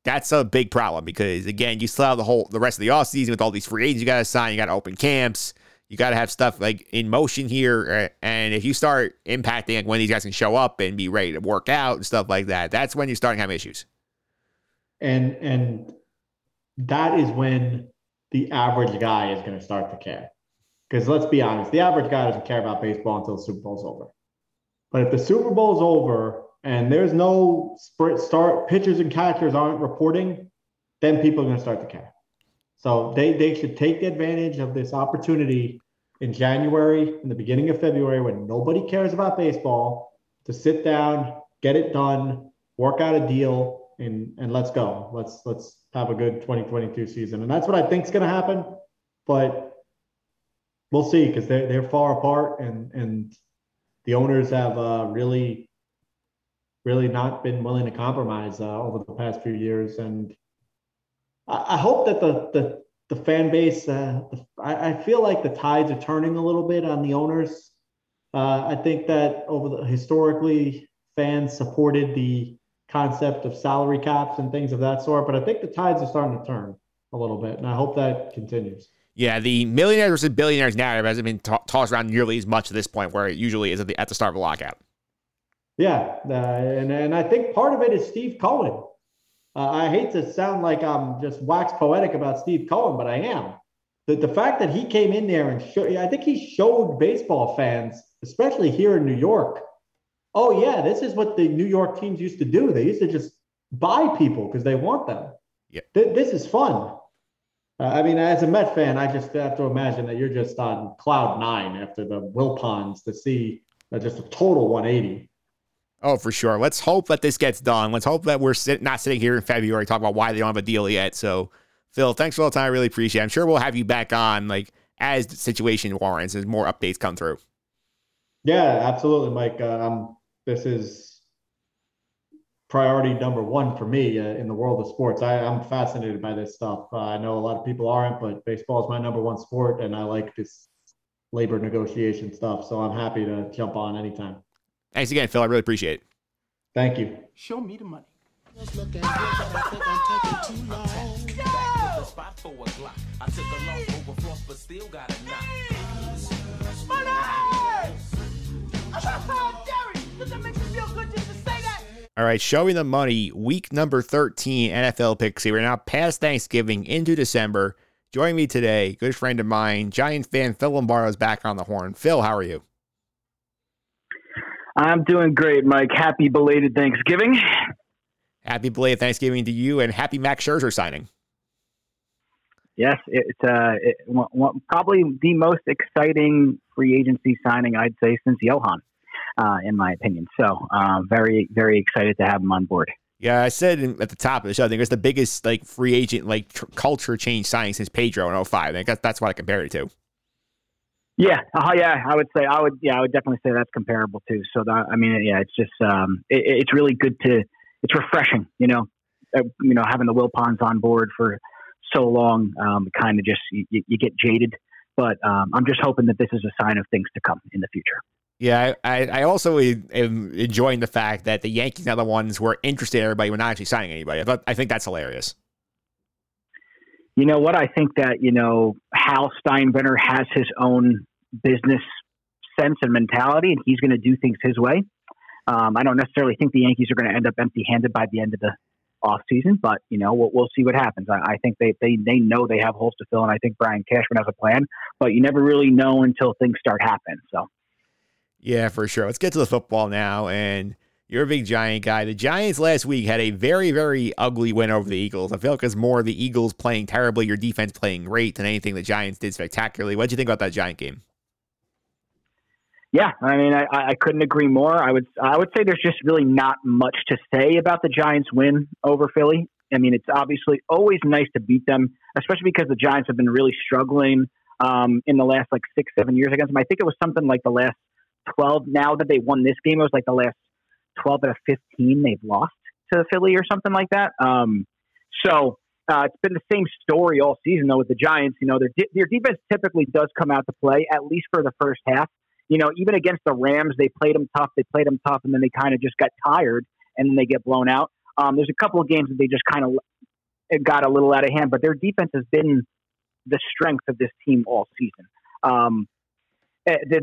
that's a big problem because again, you still have the whole the rest of the offseason with all these free agents you got to sign, you got to open camps, you got to have stuff like in motion here, uh, and if you start impacting like when these guys can show up and be ready to work out and stuff like that, that's when you're starting to have issues. And and that is when the average guy is going to start to care. Because let's be honest, the average guy doesn't care about baseball until the Super Bowl's over. But if the Super Bowl's over and there's no start pitchers and catchers aren't reporting, then people are going to start to care. So they they should take advantage of this opportunity in January, in the beginning of February, when nobody cares about baseball, to sit down, get it done, work out a deal, and and let's go. Let's let's have a good 2022 season. And that's what I think is going to happen. But we'll see because they're they're far apart, and and the owners have uh, really really not been willing to compromise uh, over the past few years. And I, I hope that the the the fan base, uh, I, I, feel like the tides are turning a little bit on the owners. Uh, I think that over the historically, fans supported the concept of salary caps and things of that sort, but I think the tides are starting to turn a little bit, and I hope that continues. Yeah, the millionaires versus billionaires narrative hasn't been t- tossed around nearly as much at this point, where it usually is at the, at the start of a lockout. Yeah, uh, and and I think part of it is Steve Cohen. Uh, I hate to sound like I'm just wax poetic about Steve Cohen, but I am. The, the fact that he came in there and show, I think he showed baseball fans, especially here in New York, oh yeah, this is what the New York teams used to do. They used to just buy people because they want them. Yeah, Th- this is fun. Uh, I mean, as a Met fan, I just have to imagine that you're just on cloud nine after the Wilpons to see uh, just a total 180. Oh, for sure. Let's hope that this gets done. Let's hope that we're sit- not sitting here in February talking about why they don't have a deal yet. So, Phil, thanks for all the time. I really appreciate it. I'm sure we'll have you back on like as the situation warrants as more updates come through. Yeah, absolutely, Mike. Um, this is priority number one for me uh, in the world of sports. I, am fascinated by this stuff. Uh, I know a lot of people aren't, but baseball is my number one sport, and I like this labor negotiation stuff. So I'm happy to jump on anytime. Thanks again, Phil. I really appreciate it. Thank you. Show me the money. All right, showing the money, week number 13 NFL picks. We're now past Thanksgiving into December. Join me today, good friend of mine, Giant fan Phil Lombardo is back on the horn. Phil, how are you? I'm doing great, Mike. Happy belated Thanksgiving. Happy belated Thanksgiving to you, and happy Max Scherzer signing. Yes, it's uh, it, well, probably the most exciting free agency signing I'd say since Johan, uh, in my opinion. So, uh, very, very excited to have him on board. Yeah, I said at the top of the show, I think it's the biggest like free agent like tr- culture change signing since Pedro in 05. I think that's, what I compared it to. Yeah, uh, yeah, I would say I would yeah I would definitely say that's comparable too. So that, I mean yeah, it's just um, it, it's really good to it's refreshing, you know, uh, you know having the Wilpons on board for so long, um, kind of just you, you, get jaded. But um, I'm just hoping that this is a sign of things to come in the future. Yeah, I, I also am enjoying the fact that the Yankees are the ones who are interested in everybody when not actually signing anybody. I, I think that's hilarious. You know what? I think that, you know, Hal Steinbrenner has his own business sense and mentality, and he's going to do things his way. Um, I don't necessarily think the Yankees are going to end up empty handed by the end of the off season, but you know we'll, we'll see what happens. I, I, think they, they they know they have holes to fill, and I think Brian Cashman has a plan. But you never really know until things start happening. So, yeah, for sure. Let's get to the football now. And you're a big Giant guy. The Giants last week had a very very ugly win over the Eagles. I feel like it's more the Eagles playing terribly, your defense playing great, than anything the Giants did spectacularly. What did you think about that Giant game? Yeah, I mean, I, I couldn't agree more. I would I would say there's just really not much to say about the Giants' win over Philly. I mean, it's obviously always nice to beat them, especially because the Giants have been really struggling um, in the last like six, seven years against them. I think it was something like the last twelve. Now that they won this game, it was like the last twelve out of fifteen they've lost to Philly or something like that. Um, so uh, it's been the same story all season though with the Giants. You know, their their defense typically does come out to play at least for the first half you know, even against the Rams, they played them tough. They played them tough, and then they kind of just got tired, and then they get blown out. Um, there's a couple of games that they just kind of got a little out of hand, but their defense has been the strength of this team all season. Um,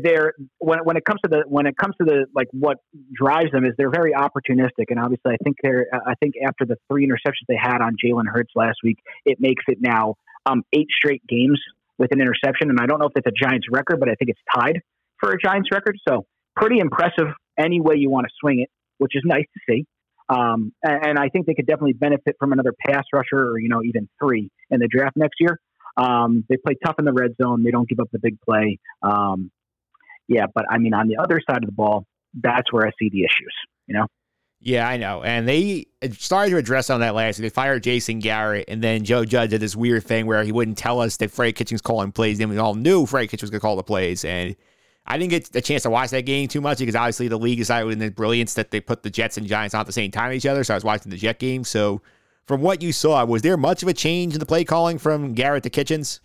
they're when when it comes to the when it comes to the like what drives them is they're very opportunistic, and obviously I think they're I think after the three interceptions they had on Jalen Hurts last week, it makes it now um, eight straight games with an interception, and I don't know if it's a Giants record, but I think it's tied for a Giants record. So pretty impressive any way you want to swing it, which is nice to see. Um, and, and, I think they could definitely benefit from another pass rusher or, you know, even three in the draft next year. Um, they play tough in the red zone. They don't give up the big play. Um, yeah, but I mean, on the other side of the ball, that's where I see the issues, you know? Yeah, I know. And they started to address on that last. They fired Jason Garrett, and then Joe Judge did this weird thing where he wouldn't tell us that Freddie Kitchens calling plays. Then we all knew Freddie Kitchens was going to call the plays. And I didn't get a chance to watch that game too much because obviously the league decided in the brilliance that they put the Jets and Giants on at the same time each other. So I was watching the Jet game. So from what you saw, was there much of a change in the play calling from Garrett to Kitchens?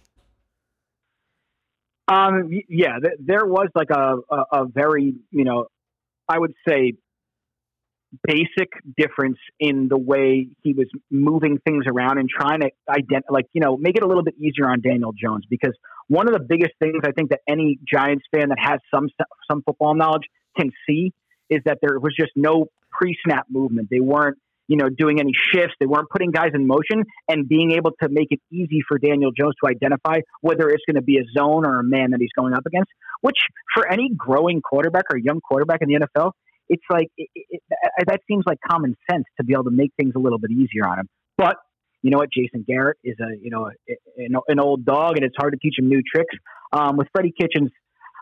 Um, yeah, there was like a, a, a very, you know, I would say basic difference in the way he was moving things around and trying to identify, like, you know, make it a little bit easier on Daniel Jones. Because one of the biggest things I think that any Giants fan that has some some football knowledge can see is that there was just no pre-snap movement. They weren't, you know, doing any shifts. They weren't putting guys in motion and being able to make it easy for Daniel Jones to identify whether it's going to be a zone or a man that he's going up against. Which, for any growing quarterback or young quarterback in the NFL, it's like it, it, that seems like common sense to be able to make things a little bit easier on him. But you know what, Jason Garrett is a you know an, an old dog, and it's hard to teach him new tricks. Um, with Freddie Kitchens,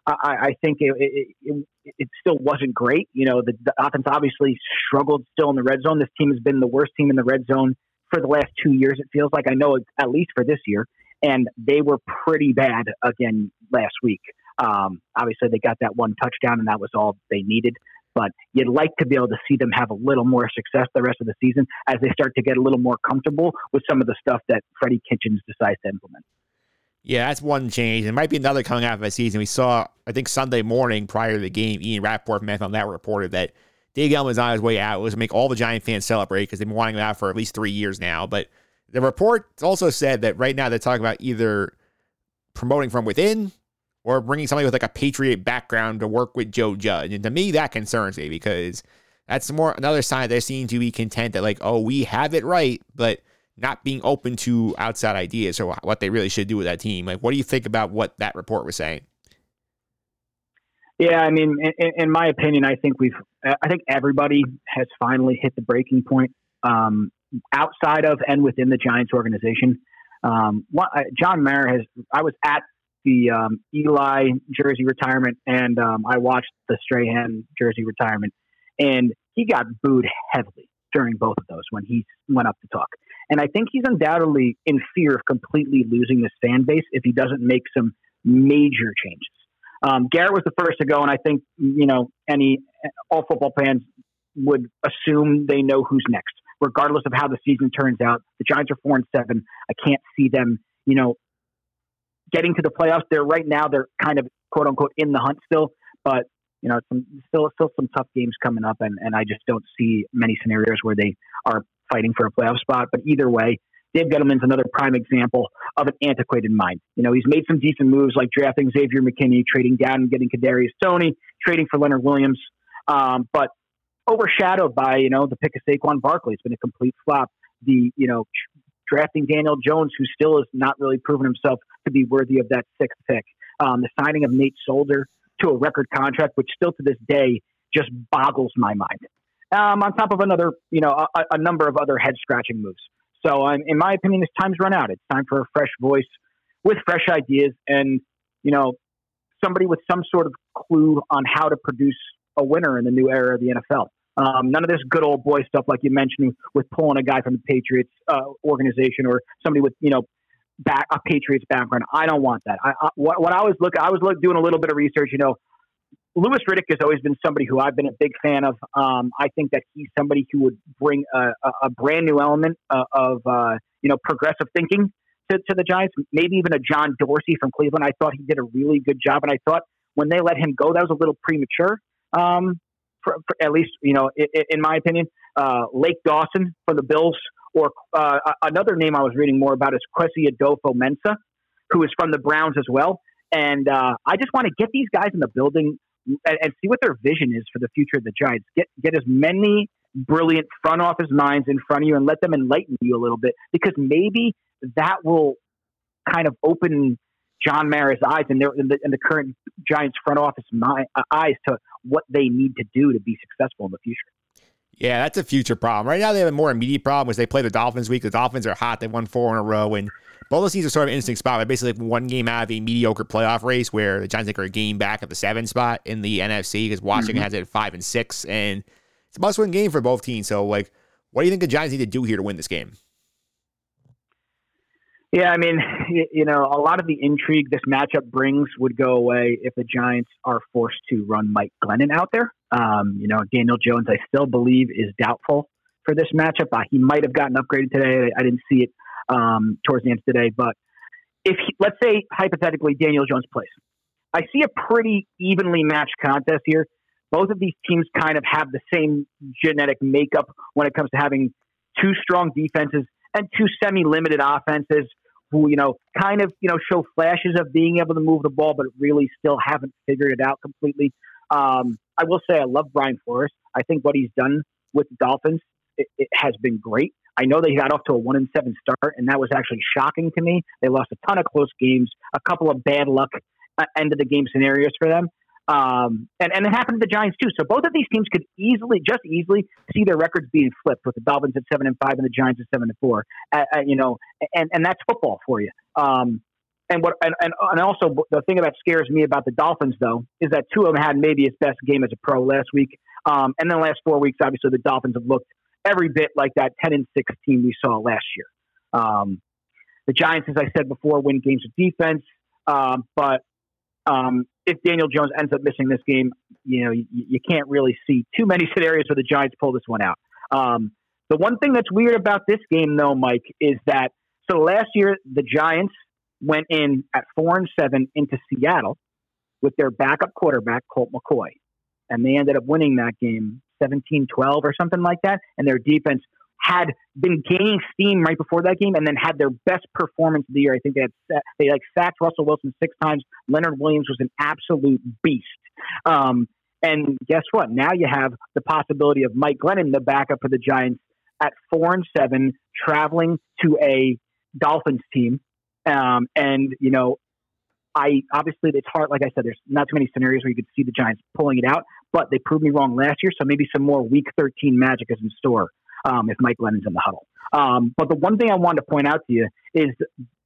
I, I think it, it, it, still wasn't great. You know, the, the offense obviously struggled still in the red zone. This team has been the worst team in the red zone for the last two years. It feels like I know at least for this year, and they were pretty bad again last week. Um, obviously, they got that one touchdown, and that was all they needed but you'd like to be able to see them have a little more success the rest of the season as they start to get a little more comfortable with some of the stuff that Freddie Kitchens decides to implement. Yeah, that's one change. There might be another coming out of the season. We saw, I think, Sunday morning prior to the game, Ian Rapoport from NFL Network reported that Dave Gettleman was on his way out. It was to make all the Giant fans celebrate because they've been wanting out for at least three years now. But the report also said that right now they're talking about either promoting from within or bringing somebody with like a Patriot background to work with Joe Judge. And to me, that concerns me because That's more another sign they seem to be content that like, oh, we have it right, but not being open to outside ideas or what they really should do with that team. Like, what do you think about what that report was saying? Yeah, I mean, in, in my opinion, I think we've, I think everybody has finally hit the breaking point um, outside of and within the Giants organization. Um, what, uh, John Mara has, I was at the um, Eli jersey retirement and um, I watched the Strahan jersey retirement, and he got booed heavily during both of those when he went up to talk. And I think he's undoubtedly in fear of completely losing this fan base if he doesn't make some major changes. Um, Garrett was the first to go, and I think you know any all football fans would assume they know who's next, regardless of how the season turns out. The Giants are four and seven. I can't see them, you know, getting to the playoffs. They're right now. They're kind of quote unquote in the hunt still, but you know, some, still still some tough games coming up, and and I just don't see many scenarios where they are fighting for a playoff spot. But either way, Dave Gettleman's another prime example of an antiquated mind. You know, he's made some decent moves like drafting Xavier McKinney, trading down and getting Kadarius Toney, trading for Leonard Williams, um, but overshadowed by you know the pick of Saquon Barkley. It's been a complete flop. The you know drafting Daniel Jones, who still has not really proven himself to be worthy of that sixth pick. Um, the signing of Nate Solder to a record contract, which still to this day just boggles my mind. Um, on top of another, you know, a, a number of other head scratching moves. So, um, in my opinion, this time's run out. It's time for a fresh voice with fresh ideas and, you know, somebody with some sort of clue on how to produce a winner in the new era of the NFL. Um, none of this good old boy stuff like you mentioned with pulling a guy from the Patriots uh, organization or somebody with you know back a Patriots background. I don't want that. I, I what, what I was looking, I was look, doing a little bit of research. You know, Louis Riddick has always been somebody who I've been a big fan of. Um, I think that he's somebody who would bring a, a, a brand new element uh, of uh, you know progressive thinking to, to the Giants. Maybe even a John Dorsey from Cleveland. I thought he did a really good job, and I thought when they let him go, that was a little premature. Um, for, for at least you know, in, in my opinion, uh, Lake Dawson from the Bills, or uh, another name I was reading more about is Kwesi Adofo-Mensah, who is from the Browns as well. And uh, I just want to get these guys in the building and, and, see what their vision is for the future of the Giants. Get get as many brilliant front office minds in front of you and let them enlighten you a little bit because maybe that will kind of open John Mara's eyes and, their, and, the, and the current Giants front office my, uh, eyes to what they need to do to be successful in the future. Yeah, that's a future problem. Right now, they have a more immediate problem because they play the Dolphins week. The Dolphins are hot. They've won four in a row. And both of these are sort of an interesting spot. They're basically one game out of a mediocre playoff race where the Giants are a game back at the seven spot in the NFC because Washington mm-hmm. has it at five and six. And it's a must win game for both teams. So, like, what do you think the Giants need to do here to win this game? Yeah, I mean, you know, a lot of the intrigue this matchup brings would go away if the Giants are forced to run Mike Glennon out there. Um, you know, Daniel Jones, I still believe, is doubtful for this matchup. Uh, he might have gotten upgraded today. I didn't see it um, towards the end of today, but if he, let's say hypothetically Daniel Jones plays, I see a pretty evenly matched contest here. Both of these teams kind of have the same genetic makeup when it comes to having two strong defenses and two semi-limited offenses who you know kind of you know show flashes of being able to move the ball, but really still haven't figured it out completely. Um, I will say I love Brian Flores. I think what he's done with the Dolphins it, it has been great. I know they got off to a one and seven start, and that was actually shocking to me. They lost a ton of close games, a couple of bad luck uh, end of the game scenarios for them. Um, and, and it happened to the Giants too. So both of these teams could easily, just easily, see their records being flipped with the Dolphins at seven and five and the Giants at seven and four. Uh, uh, you know, and and that's football for you. Um, and what and, and and also the thing that scares me about the Dolphins though is that two of them had maybe his best game as a pro last week. Um, and then the last four weeks, obviously, the Dolphins have looked every bit like that ten and six team we saw last year. Um, the Giants, as I said before, win games with defense, um, but um, if Daniel Jones ends up missing this game, you know, you, you, can't really see too many scenarios where the Giants pull this one out. Um, the one thing that's weird about this game, though, Mike, is that so last year the Giants went in at four and seven into Seattle with their backup quarterback Colt McCoy, and they ended up winning that game 17-12 or something like that, and their defense had been gaining steam right before that game and then had their best performance of the year. I think they had they like sacked Russell Wilson six times. Leonard Williams was an absolute beast. Um, And guess what? Now you have the possibility of Mike Glennon, the backup for the Giants, at four and seven, traveling to a Dolphins team. Um, and you know, I obviously it's hard. Like I said, there's not too many scenarios where you could see the Giants pulling it out, but they proved me wrong last year. So maybe some more Week 13 magic is in store um, if Mike Glennon's in the huddle. Um, but the one thing I wanted to point out to you is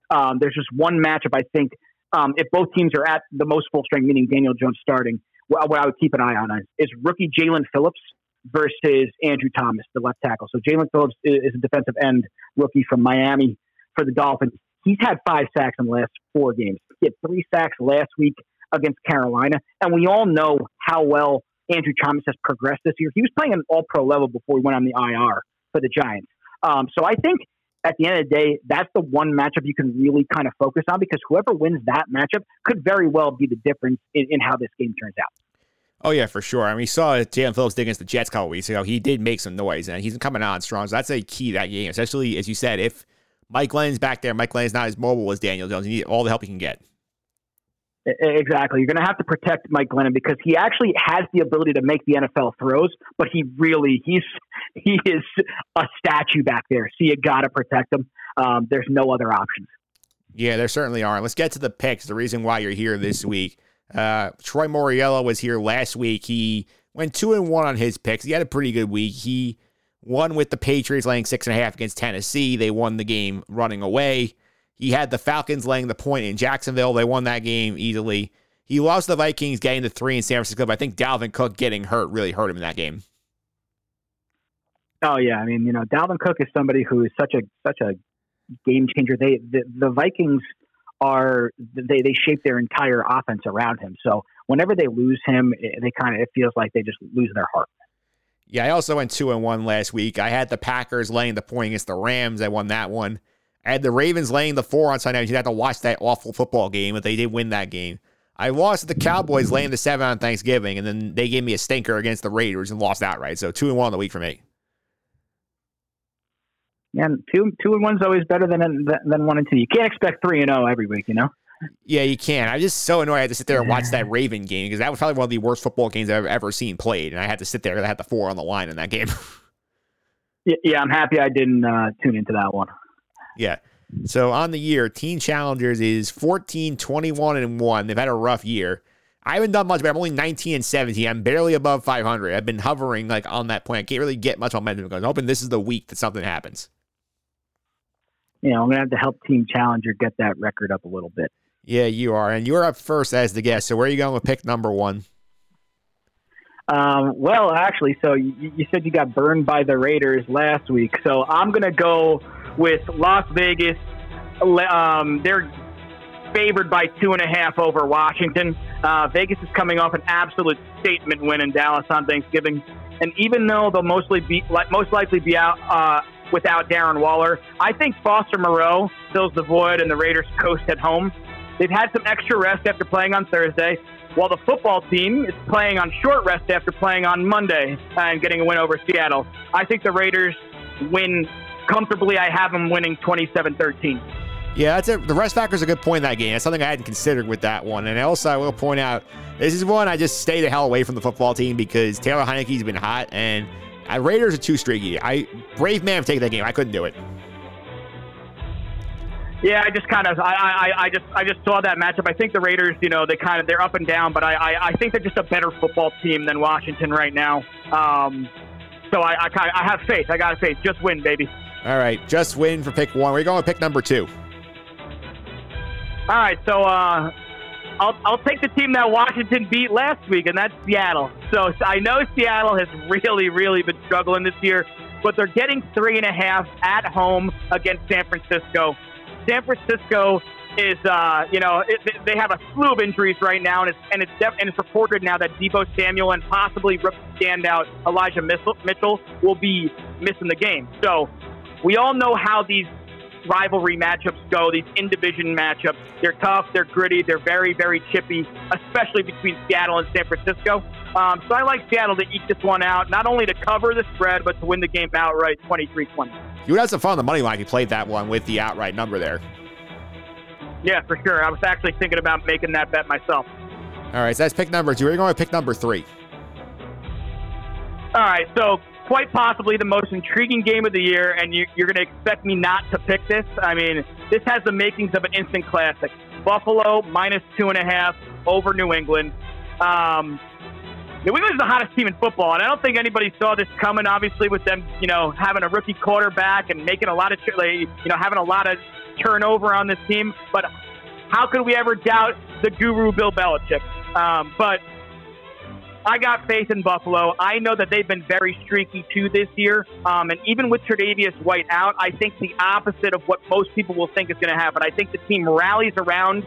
um, there's just one matchup I think um, if both teams are at the most full strength, meaning Daniel Jones starting, what, what I would keep an eye on is, is rookie Jaelan Phillips versus Andrew Thomas, the left tackle. So Jaelan Phillips is a defensive end rookie from Miami for the Dolphins. He's had five sacks in the last four games. He had three sacks last week against Carolina, and we all know how well Andrew Thomas has progressed this year. He was playing an All Pro level before he went on the IR for the Giants. Um, so I think at the end of the day, that's the one matchup you can really kind of focus on because whoever wins that matchup could very well be the difference in, in how this game turns out. Oh yeah, for sure. I mean, we saw Jaelan Phillips against the Jets a couple weeks ago. He did make some noise, and he's coming on strong. So that's a key that game, especially as you said. If Mike Glennon's back there, Mike Glennon's not as mobile as Daniel Jones. You need all the help he can get. Exactly. You're going to have to protect Mike Glennon because he actually has the ability to make the NFL throws, but he really he's he is a statue back there. So you got to protect him. Um, there's no other options. Yeah, there certainly are. Let's get to the picks. The reason why you're here this week. Uh, Troy Mauriello was here last week. He went two and one on his picks. He had a pretty good week. He won with the Patriots laying six and a half against Tennessee. They won the game running away. He had the Falcons laying the point in Jacksonville. They won that game easily. He lost the Vikings getting the three in San Francisco, but I think Dalvin Cook getting hurt really hurt him in that game. Oh yeah, I mean, you know, Dalvin Cook is somebody who is such a such a game changer. They the, the Vikings are they they shape their entire offense around him. So whenever they lose him, eh, they kind of it feels like they just lose their heart. Yeah, I also went two and one last week. I had the Packers laying the point against the Rams. I won that one. Had the Ravens laying the four on Sunday night. You had to watch that awful football game, but they did win that game. I lost the Cowboys laying the seven on Thanksgiving, and then they gave me a stinker against the Raiders and lost outright. So two and one on the week for me. Yeah, two two and one's always better than than one and two. You can't expect three and zero every week, you know. Yeah, you can. I'm just so annoyed. I had to sit there and watch that Raven game because that was probably one of the worst football games I've ever seen played, and I had to sit there because I had the four on the line in that game. yeah, yeah, I'm happy I didn't uh, tune into that one. Yeah. So on the year, Teen Challengers is 14, 21, and 1. They've had a rough year. I haven't done much, but I'm only 19 and 17. I'm barely above 500. I've been hovering like on that point. I can't really get much momentum going. I'm hoping this is the week that something happens. You know, I'm going to have to help Team Challenger get that record up a little bit. Yeah, you are. And you're up first as the guest. So where are you going with pick number one? Um, well, actually, so you, you said you got burned by the Raiders last week. So I'm going to go with Las Vegas. Um, they're favored by two and a half over Washington. Uh, Vegas is coming off an absolute statement win in Dallas on Thanksgiving, and even though they'll mostly be most likely be out uh, without Darren Waller, I think Foster Moreau fills the void, and the Raiders coast at home. They've had some extra rest after playing on Thursday, while the football team is playing on short rest after playing on Monday and getting a win over Seattle. I think the Raiders win comfortably. I have them winning 27 13. Yeah, that's it. The rest factor is a good point in that game. That's something I hadn't considered with that one. And also, I will point out this is one I just stay the hell away from the football team because Taylor Heinicke's been hot and uh, Raiders are too streaky. I brave man taken that game. I couldn't do it. Yeah, I just kind of, I, I, I just, I just saw that matchup. I think the Raiders, you know, they kind of, they're up and down, but I, I, I think they're just a better football team than Washington right now. Um, so I, I, I have faith. I got faith. Just win, baby. All right, just win for pick one. We're going with pick number two. All right, so uh, I'll, I'll take the team that Washington beat last week, and that's Seattle. So I know Seattle has really, really been struggling this year, but they're getting three and a half at home against San Francisco. San Francisco is, uh, you know, it, they have a slew of injuries right now, and it's and it's def- and it's reported now that Deebo Samuel and possibly standout Elijah Mitchell will be missing the game. So we all know how these rivalry matchups go, these in division matchups. They're tough, they're gritty, they're very, very chippy, especially between Seattle and San Francisco. Um, so I like Seattle to eke this one out, not only to cover the spread, but to win the game outright 23 20. You would have some fun on the money line if you played that one with the outright number there. Yeah, for sure. I was actually thinking about making that bet myself. All right, so that's pick number two. We're going to pick number three. All right, so quite possibly the most intriguing game of the year, and you, you're going to expect me not to pick this. I mean, this has the makings of an instant classic. Buffalo minus two and a half over New England. Um, New England's the hottest team in football, and I don't think anybody saw this coming. Obviously, with them, you know, having a rookie quarterback and making a lot of, you know, having a lot of turnover on this team. But how could we ever doubt the guru Bill Belichick? Um, but I got faith in Buffalo. I know that they've been very streaky too this year. Um, and even with Tre'Davious White out, I think the opposite of what most people will think is going to happen. I think the team rallies around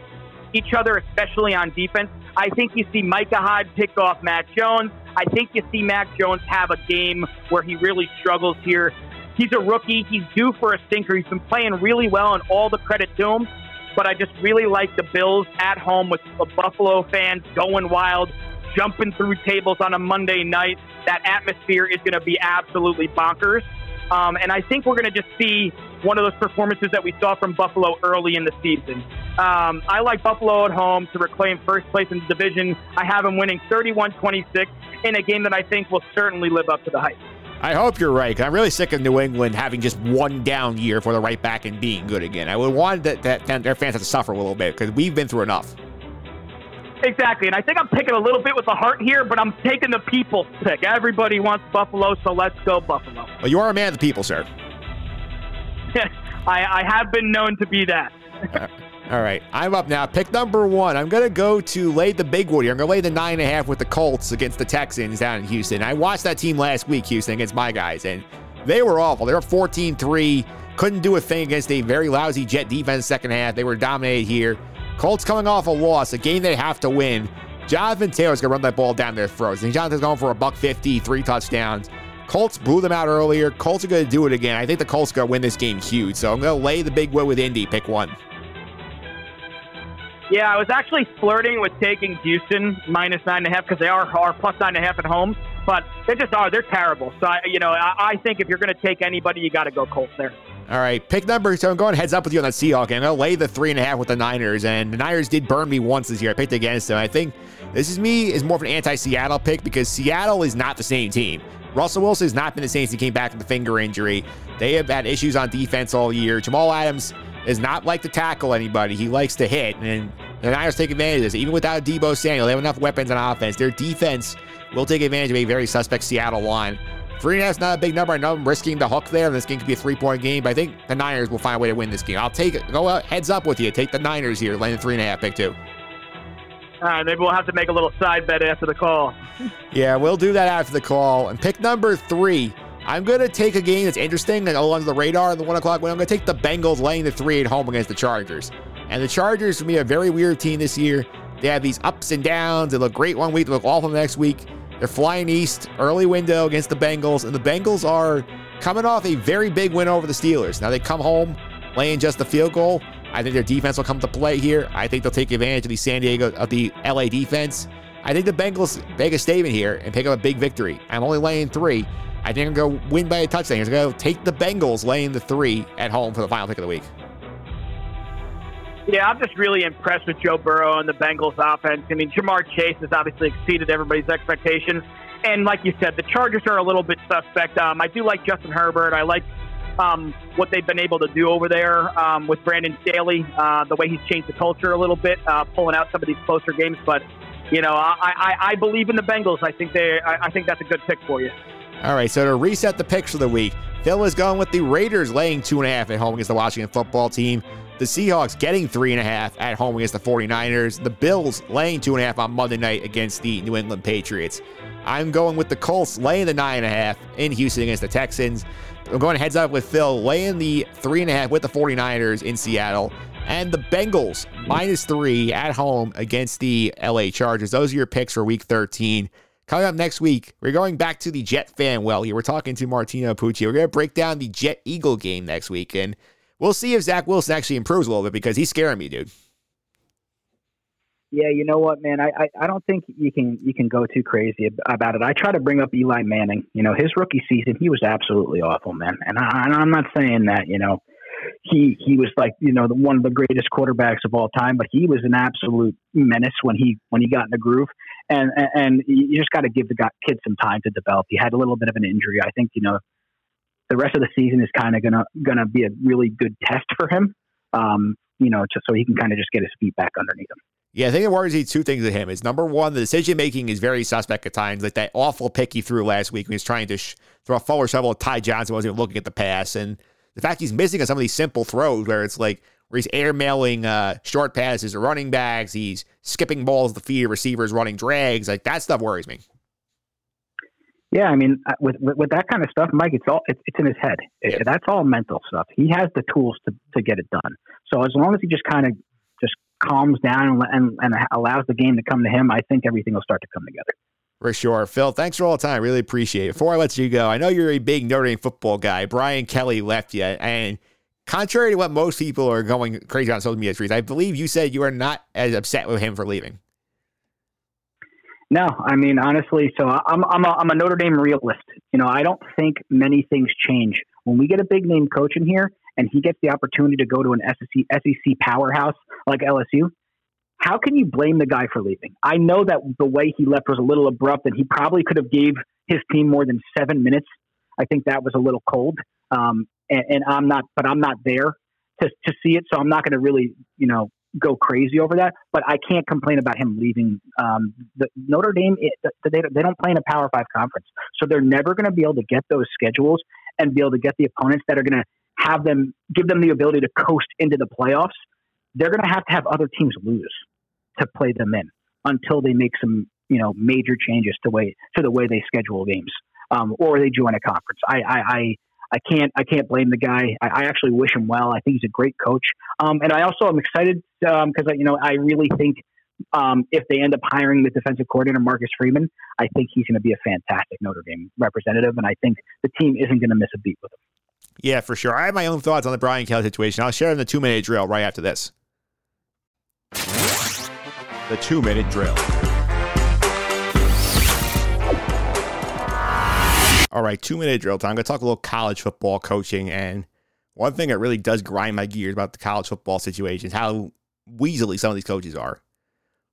each other, especially on defense. I think you see Micah Hyde pick off Mac Jones. I think you see Mac Jones have a game where he really struggles here. He's a rookie. He's due for a stinker. He's been playing really well, and all the credit to him. But I just really like the Bills at home with the Buffalo fans going wild, jumping through tables on a Monday night. That atmosphere is going to be absolutely bonkers. Um, and I think we're going to just see one of those performances that we saw from Buffalo early in the season. Um, I like Buffalo at home to reclaim first place in the division. I have them winning 31 26 in a game that I think will certainly live up to the hype. I hope you're right. I'm really sick of New England having just one down year for the right back and being good again. I would want that, that their fans have to suffer a little bit because we've been through enough. Exactly, and I think I'm picking a little bit with the heart here, but I'm taking the people's pick. Everybody wants Buffalo, so let's go Buffalo. Well, you are a man of the people, sir. I, I have been known to be that. uh, all right, I'm up now. Pick number one. I'm gonna go to lay the big wood here. I'm gonna lay the nine and a half with the Colts against the Texans down in Houston. I watched that team last week, Houston, against my guys, and they were awful. They were 14-3. Couldn't do a thing against a very lousy Jet defense second half. They were dominated here. Colts coming off a loss, a game they have to win. Jonathan Taylor's gonna run that ball down their throats. And Jonathan's going for a buck fifty, three touchdowns. Colts blew them out earlier. Colts are gonna do it again. I think the Colts are gonna win this game huge. So I'm gonna lay the big wood with Indy. Pick one. Yeah, I was actually flirting with taking Houston minus nine and a half because they are, are plus nine and a half at home, but they just are. They're terrible. So I, you know, I, I think if you're going to take anybody, you got to go Colts there. All right, pick number. So I'm going heads up with you on that Seahawk, I'm gonna lay the three and a half with the Niners. And the Niners did burn me once this year. I picked against them. I think this is me is more of an anti-Seattle pick because Seattle is not the same team. Russell Wilson has not been the same since he came back from the finger injury. They have had issues on defense all year. Jamal Adams is not like to tackle anybody. He likes to hit, and the Niners take advantage of this. Even without Deebo Samuel, they have enough weapons on offense. Their defense will take advantage of a very suspect Seattle line. Three and a half is not a big number. I know I'm risking the hook there. This game could be a three point game, but I think the Niners will find a way to win this game. I'll take it. Go out, heads up with you. Take the Niners here, laying three and a half, pick two. All right, maybe we'll have to make a little side bet after the call. yeah, we'll do that after the call. And pick number three. I'm going to take a game that's interesting and all under the radar in the one o'clock win. I'm going to take the Bengals laying the three at home against the Chargers. And the Chargers, for me, a very weird team this year. They have these ups and downs. They look great one week, they look awful the next week. They're flying east, early window against the Bengals, and the Bengals are coming off a very big win over the Steelers. Now they come home laying just the field goal. I think their defense will come to play here. I think they'll take advantage of the San Diego of the LA defense. I think the Bengals make a statement here and pick up a big victory. I'm only laying three. I think I'm to win by a touchdown. I'm to take the Bengals laying the three at home for the final pick of the week. Yeah, I'm just really impressed with Joe Burrow and the Bengals offense. I mean, Ja'Marr Chase has obviously exceeded everybody's expectations. And like you said, the Chargers are a little bit suspect. Um, I do like Justin Herbert. I like um, what they've been able to do over there um, with Brandon Staley, uh, the way he's changed the culture a little bit, uh, pulling out some of these closer games. But you know, I, I, I believe in the Bengals. I think they, I, I think that's a good pick for you. All right, so to reset the picks for the week, Phil is going with the Raiders laying two and a half at home against the Washington football team. The Seahawks getting three and a half at home against the 49ers. The Bills laying two and a half on Monday night against the New England Patriots. I'm going with the Colts laying the nine and a half in Houston against the Texans. I'm going heads up with Phil laying the three and a half with the 49ers in Seattle. And the Bengals minus three at home against the LA Chargers. Those are your picks for week 13. Coming up next week, we're going back to the Jet fan well here. We're talking to Martino Pucci. We're going to break down the Jet Eagle game next week. And we'll see if Zach Wilson actually improves a little bit because he's scaring me, dude. Yeah, you know what, man? I, I, I don't think you can you can go too crazy about it. I try to bring up Eli Manning. You know, his rookie season, he was absolutely awful, man. And, I, I'm not saying that you know he he was like you know the, one of the greatest quarterbacks of all time, but he was an absolute menace when he when he got in the groove. And and, and you just got to give the guy, kid some time to develop. He had a little bit of an injury. I think you know the rest of the season is kind of gonna gonna be a really good test for him. Um, you know, just so he can kind of just get his feet back underneath him. Yeah, I think it worries me two things with him. Is number one, the decision making is very suspect at times. Like that awful pick he threw last week when he was trying to sh- throw a forward shovel at Ty Johnson, wasn't even looking at the pass, and the fact he's missing on some of these simple throws where it's like where he's airmailing uh, short passes or running backs, he's skipping balls to the feet of receivers, running drags. Like that stuff worries me. Yeah, I mean, uh, with, with, with that kind of stuff, Mike, it's all it's, it's in his head. It, That's all mental stuff. He has the tools to to get it done. So as long as he just kind of just calms down and, and, and allows the game to come to him, I think everything will start to come together. For sure. Phil, thanks for all the time. Really appreciate it. Before I let you go, I know you're a big Notre Dame football guy. Brian Kelly left you. And contrary to what most people are going crazy on social media streets, I believe you said you are not as upset with him for leaving. No, I mean honestly. So I'm I'm a, I'm a Notre Dame realist. You know, I don't think many things change when we get a big name coach in here, and he gets the opportunity to go to an SEC SEC powerhouse like LSU. How can you blame the guy for leaving? I know that the way he left was a little abrupt, and he probably could have gave his team more than seven minutes. I think that was a little cold, um, and, and I'm not, but I'm not there to to see it, so I'm not going to really, you know, go crazy over that. But I can't complain about him leaving. Um, the Notre Dame, it, they, they don't play in a Power Five conference, so they're never going to be able to get those schedules and be able to get the opponents that are going to have them give them the ability to coast into the playoffs. They're going to have to have other teams lose to play them in until they make some you know major changes to way to the way they schedule games um, or they join a conference. I, I, I I can't I can't blame the guy. I, I, actually wish him well. I think he's a great coach, um, and I also am excited because um, you know I really think um, if they end up hiring the defensive coordinator Marcus Freeman, I think he's going to be a fantastic Notre Dame representative, and I think the team isn't going to miss a beat with him. Yeah, for sure. I have my own thoughts on the Brian Kelly situation. I'll share in the two minute drill right after this. The two minute drill. All right, two minute drill time. I'm going to talk a little college football coaching. And one thing that really does grind my gears about the college football situation is how weaselly some of these coaches are.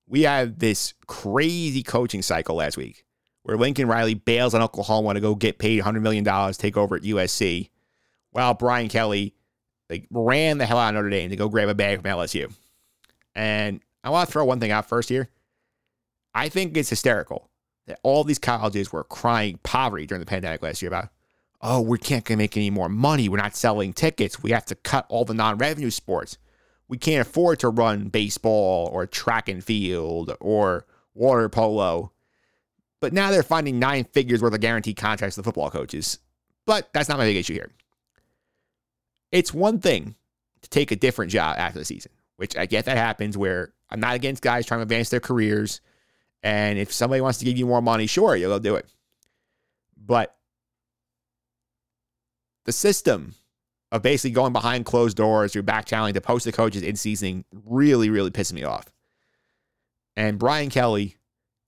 We had this crazy coaching cycle last week where Lincoln Riley bails on Oklahoma to go get paid $100 million, take over at USC, while Brian Kelly like ran the hell out of Notre Dame to go grab a bag from LSU. And I want to throw one thing out first here. I think it's hysterical that all these colleges were crying poverty during the pandemic last year about, oh, we can't make any more money. We're not selling tickets. We have to cut all the non revenue sports. We can't afford to run baseball or track and field or water polo. But now they're finding nine figures worth of guaranteed contracts to the football coaches. But that's not my big issue here. It's one thing to take a different job after the season, which I get that happens where I'm not against guys trying to advance their careers. And if somebody wants to give you more money, sure, you'll do it. But the system of basically going behind closed doors through back channeling to post the coaches in season really, really pisses me off. And Brian Kelly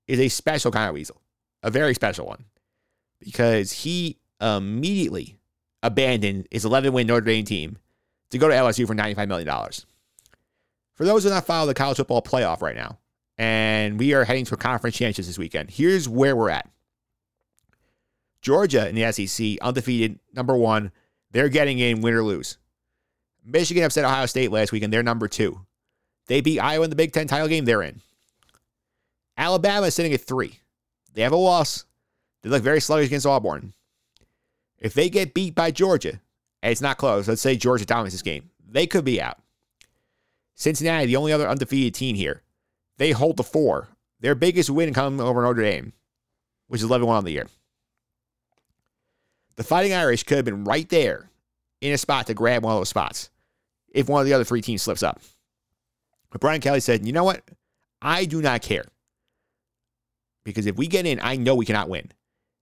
is a special kind of weasel, a very special one, because he immediately abandoned his 11 win Notre Dame team to go to LSU for $95 million. For those who are not follow the college football playoff right now, and we are heading to a conference championship this weekend, here's where we're at. Georgia in the SEC, undefeated, number one. They're getting in win or lose. Michigan upset Ohio State last week, and they're number two. They beat Iowa in the Big Ten title game, they're in. Alabama is sitting at three. They have a loss. They look very sluggish against Auburn. If they get beat by Georgia, and it's not close, let's say Georgia dominates this game, they could be out. Cincinnati, the only other undefeated team here, they hold the four. Their biggest win coming over Notre Dame, which is 11 1 on the year. The Fighting Irish could have been right there in a spot to grab one of those spots if one of the other three teams slips up. But Brian Kelly said, you know what? I do not care. Because if we get in, I know we cannot win.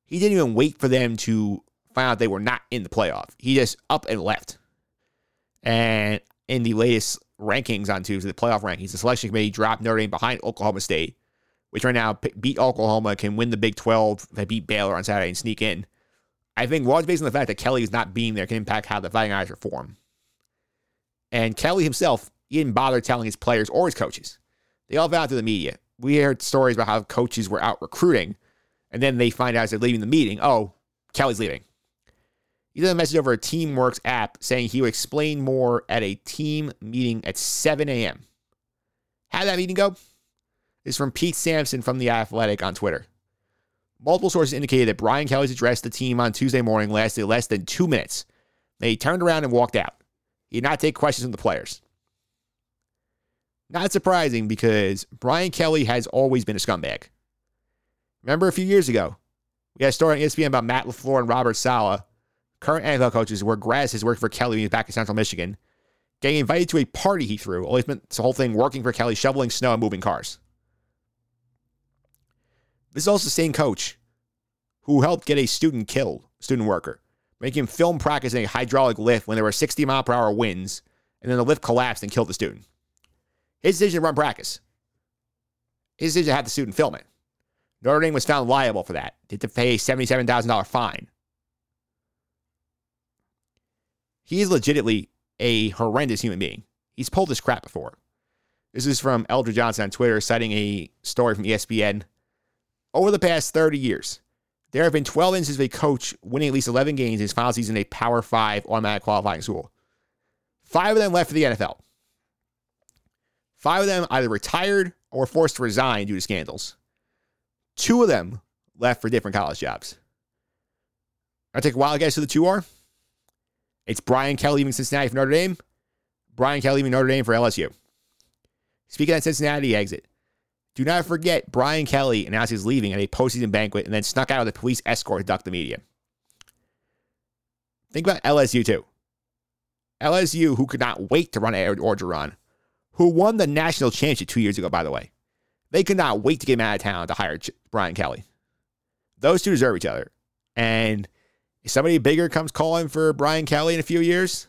He didn't even wait for them to find out they were not in the playoff. He just up and left. And in the latest rankings on Tuesday, the playoff rankings, the selection committee dropped Notre Dame behind Oklahoma State, which right now beat Oklahoma, can win the Big 12, they beat Baylor on Saturday and sneak in. I think largely based on the fact that Kelly is not being there can impact how the Fighting Irish perform. And Kelly himself, he didn't bother telling his players or his coaches. They all vowed to the media. We heard stories about how coaches were out recruiting, and then they find out as they're leaving the meeting, oh, Kelly's leaving. He sent a message over a Teamworks app saying he would explain more at a team meeting at 7 a.m. How'd that meeting go? Is from Pete Sampson from The Athletic on Twitter. Multiple sources indicated that Brian Kelly's address to the team on Tuesday morning lasted less than two minutes. Then he turned around and walked out. He did not take questions from the players. Not surprising because Brian Kelly has always been a scumbag. Remember a few years ago, we had a story on ESPN about Matt LaFleur and Robert Saleh, current NFL coaches, where Grass has worked for Kelly when he was back in Central Michigan, getting invited to a party he threw. Always meant the whole thing working for Kelly, shoveling snow and moving cars. This is also the same coach who helped get a student killed, student worker, making him film practicing a hydraulic lift when there were 60 mile per hour winds, and then the lift collapsed and killed the student. His decision to run practice. His decision to have the student film it. Notre Dame was found liable for that. Did to pay a $77,000 fine. He is legitimately a horrendous human being. He's pulled this crap before. This is from Eldred Johnson on Twitter, citing a story from ESPN. Over the past 30 years, there have been 12 instances of a coach winning at least 11 games in his final season in a Power 5 automatic qualifying school. Five of them left for the NFL. Five of them either retired or were forced to resign due to scandals. Two of them left for different college jobs. I take a wild guess who the two are. It's Brian Kelly leaving Cincinnati for Notre Dame. Brian Kelly leaving Notre Dame for LSU. Speaking of that Cincinnati exit, do not forget Brian Kelly announced he's leaving at a postseason banquet and then snuck out of the police escort to duck the media. Think about LSU too. LSU, who could not wait to run Ed Orgeron, who won the national championship two years ago, by the way. They could not wait to get him out of town to hire Brian Kelly. Those two deserve each other. And if somebody bigger comes calling for Brian Kelly in a few years,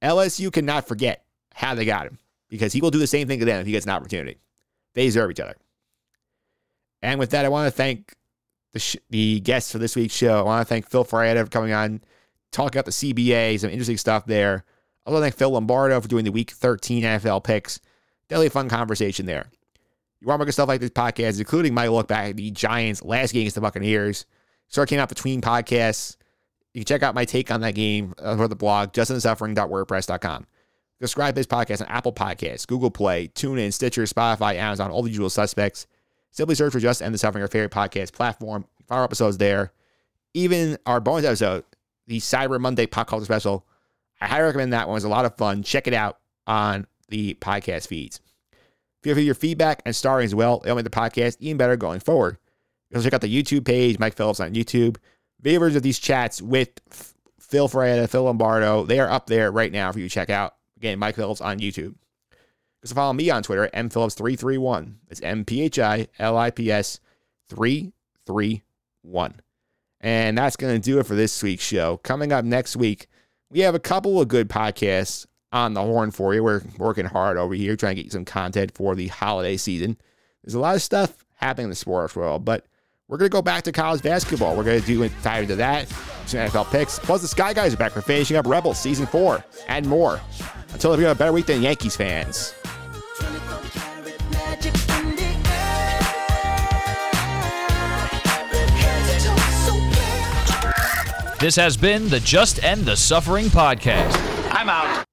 LSU cannot forget how they got him because he will do the same thing to them if he gets an opportunity. They deserve each other. And with that, I want to thank the, sh- the guests for this week's show. I want to thank Phil Ferreira for coming on, talking about the CBA, some interesting stuff there. I want to thank Phil Lombardo for doing the Week 13 NFL picks. Definitely a fun conversation there. You want more good stuff like this podcast, including my look back at the Giants' last game against the Buccaneers. Start came out between podcasts. You can check out my take on that game uh, for the blog, justinsuffering.wordpress.com. Subscribe to this podcast on Apple Podcasts, Google Play, TuneIn, Stitcher, Spotify, Amazon, all the usual suspects. Simply search for Just End the Suffering, our favorite podcast platform. Our episodes there. Even our bonus episode, the Cyber Monday Pop Culture Special. I highly recommend that one. It was a lot of fun. Check it out on the podcast feeds. Feel free your feedback and starring as well. It'll make the podcast even better going forward. You can check out the YouTube page, Mike Phillips on YouTube. Video of these chats with Phil Ferreira, Phil Lombardo, they are up there right now for you to check out. Again, Mike Phillips on YouTube. Just follow me on Twitter at mphillips331. It's M P H I L I P S 331. And that's going to do it for this week's show. Coming up next week, we have a couple of good podcasts on the horn for you. We're working hard over here trying to get you some content for the holiday season. There's a lot of stuff happening in the sports world, but we're going to go back to college basketball. We're going to do dive into that, some NFL picks. Plus, the Sky Guys are back for finishing up Rebels season four and more. Until we have a better week than Yankees fans. This has been the Just End the Suffering podcast. I'm out.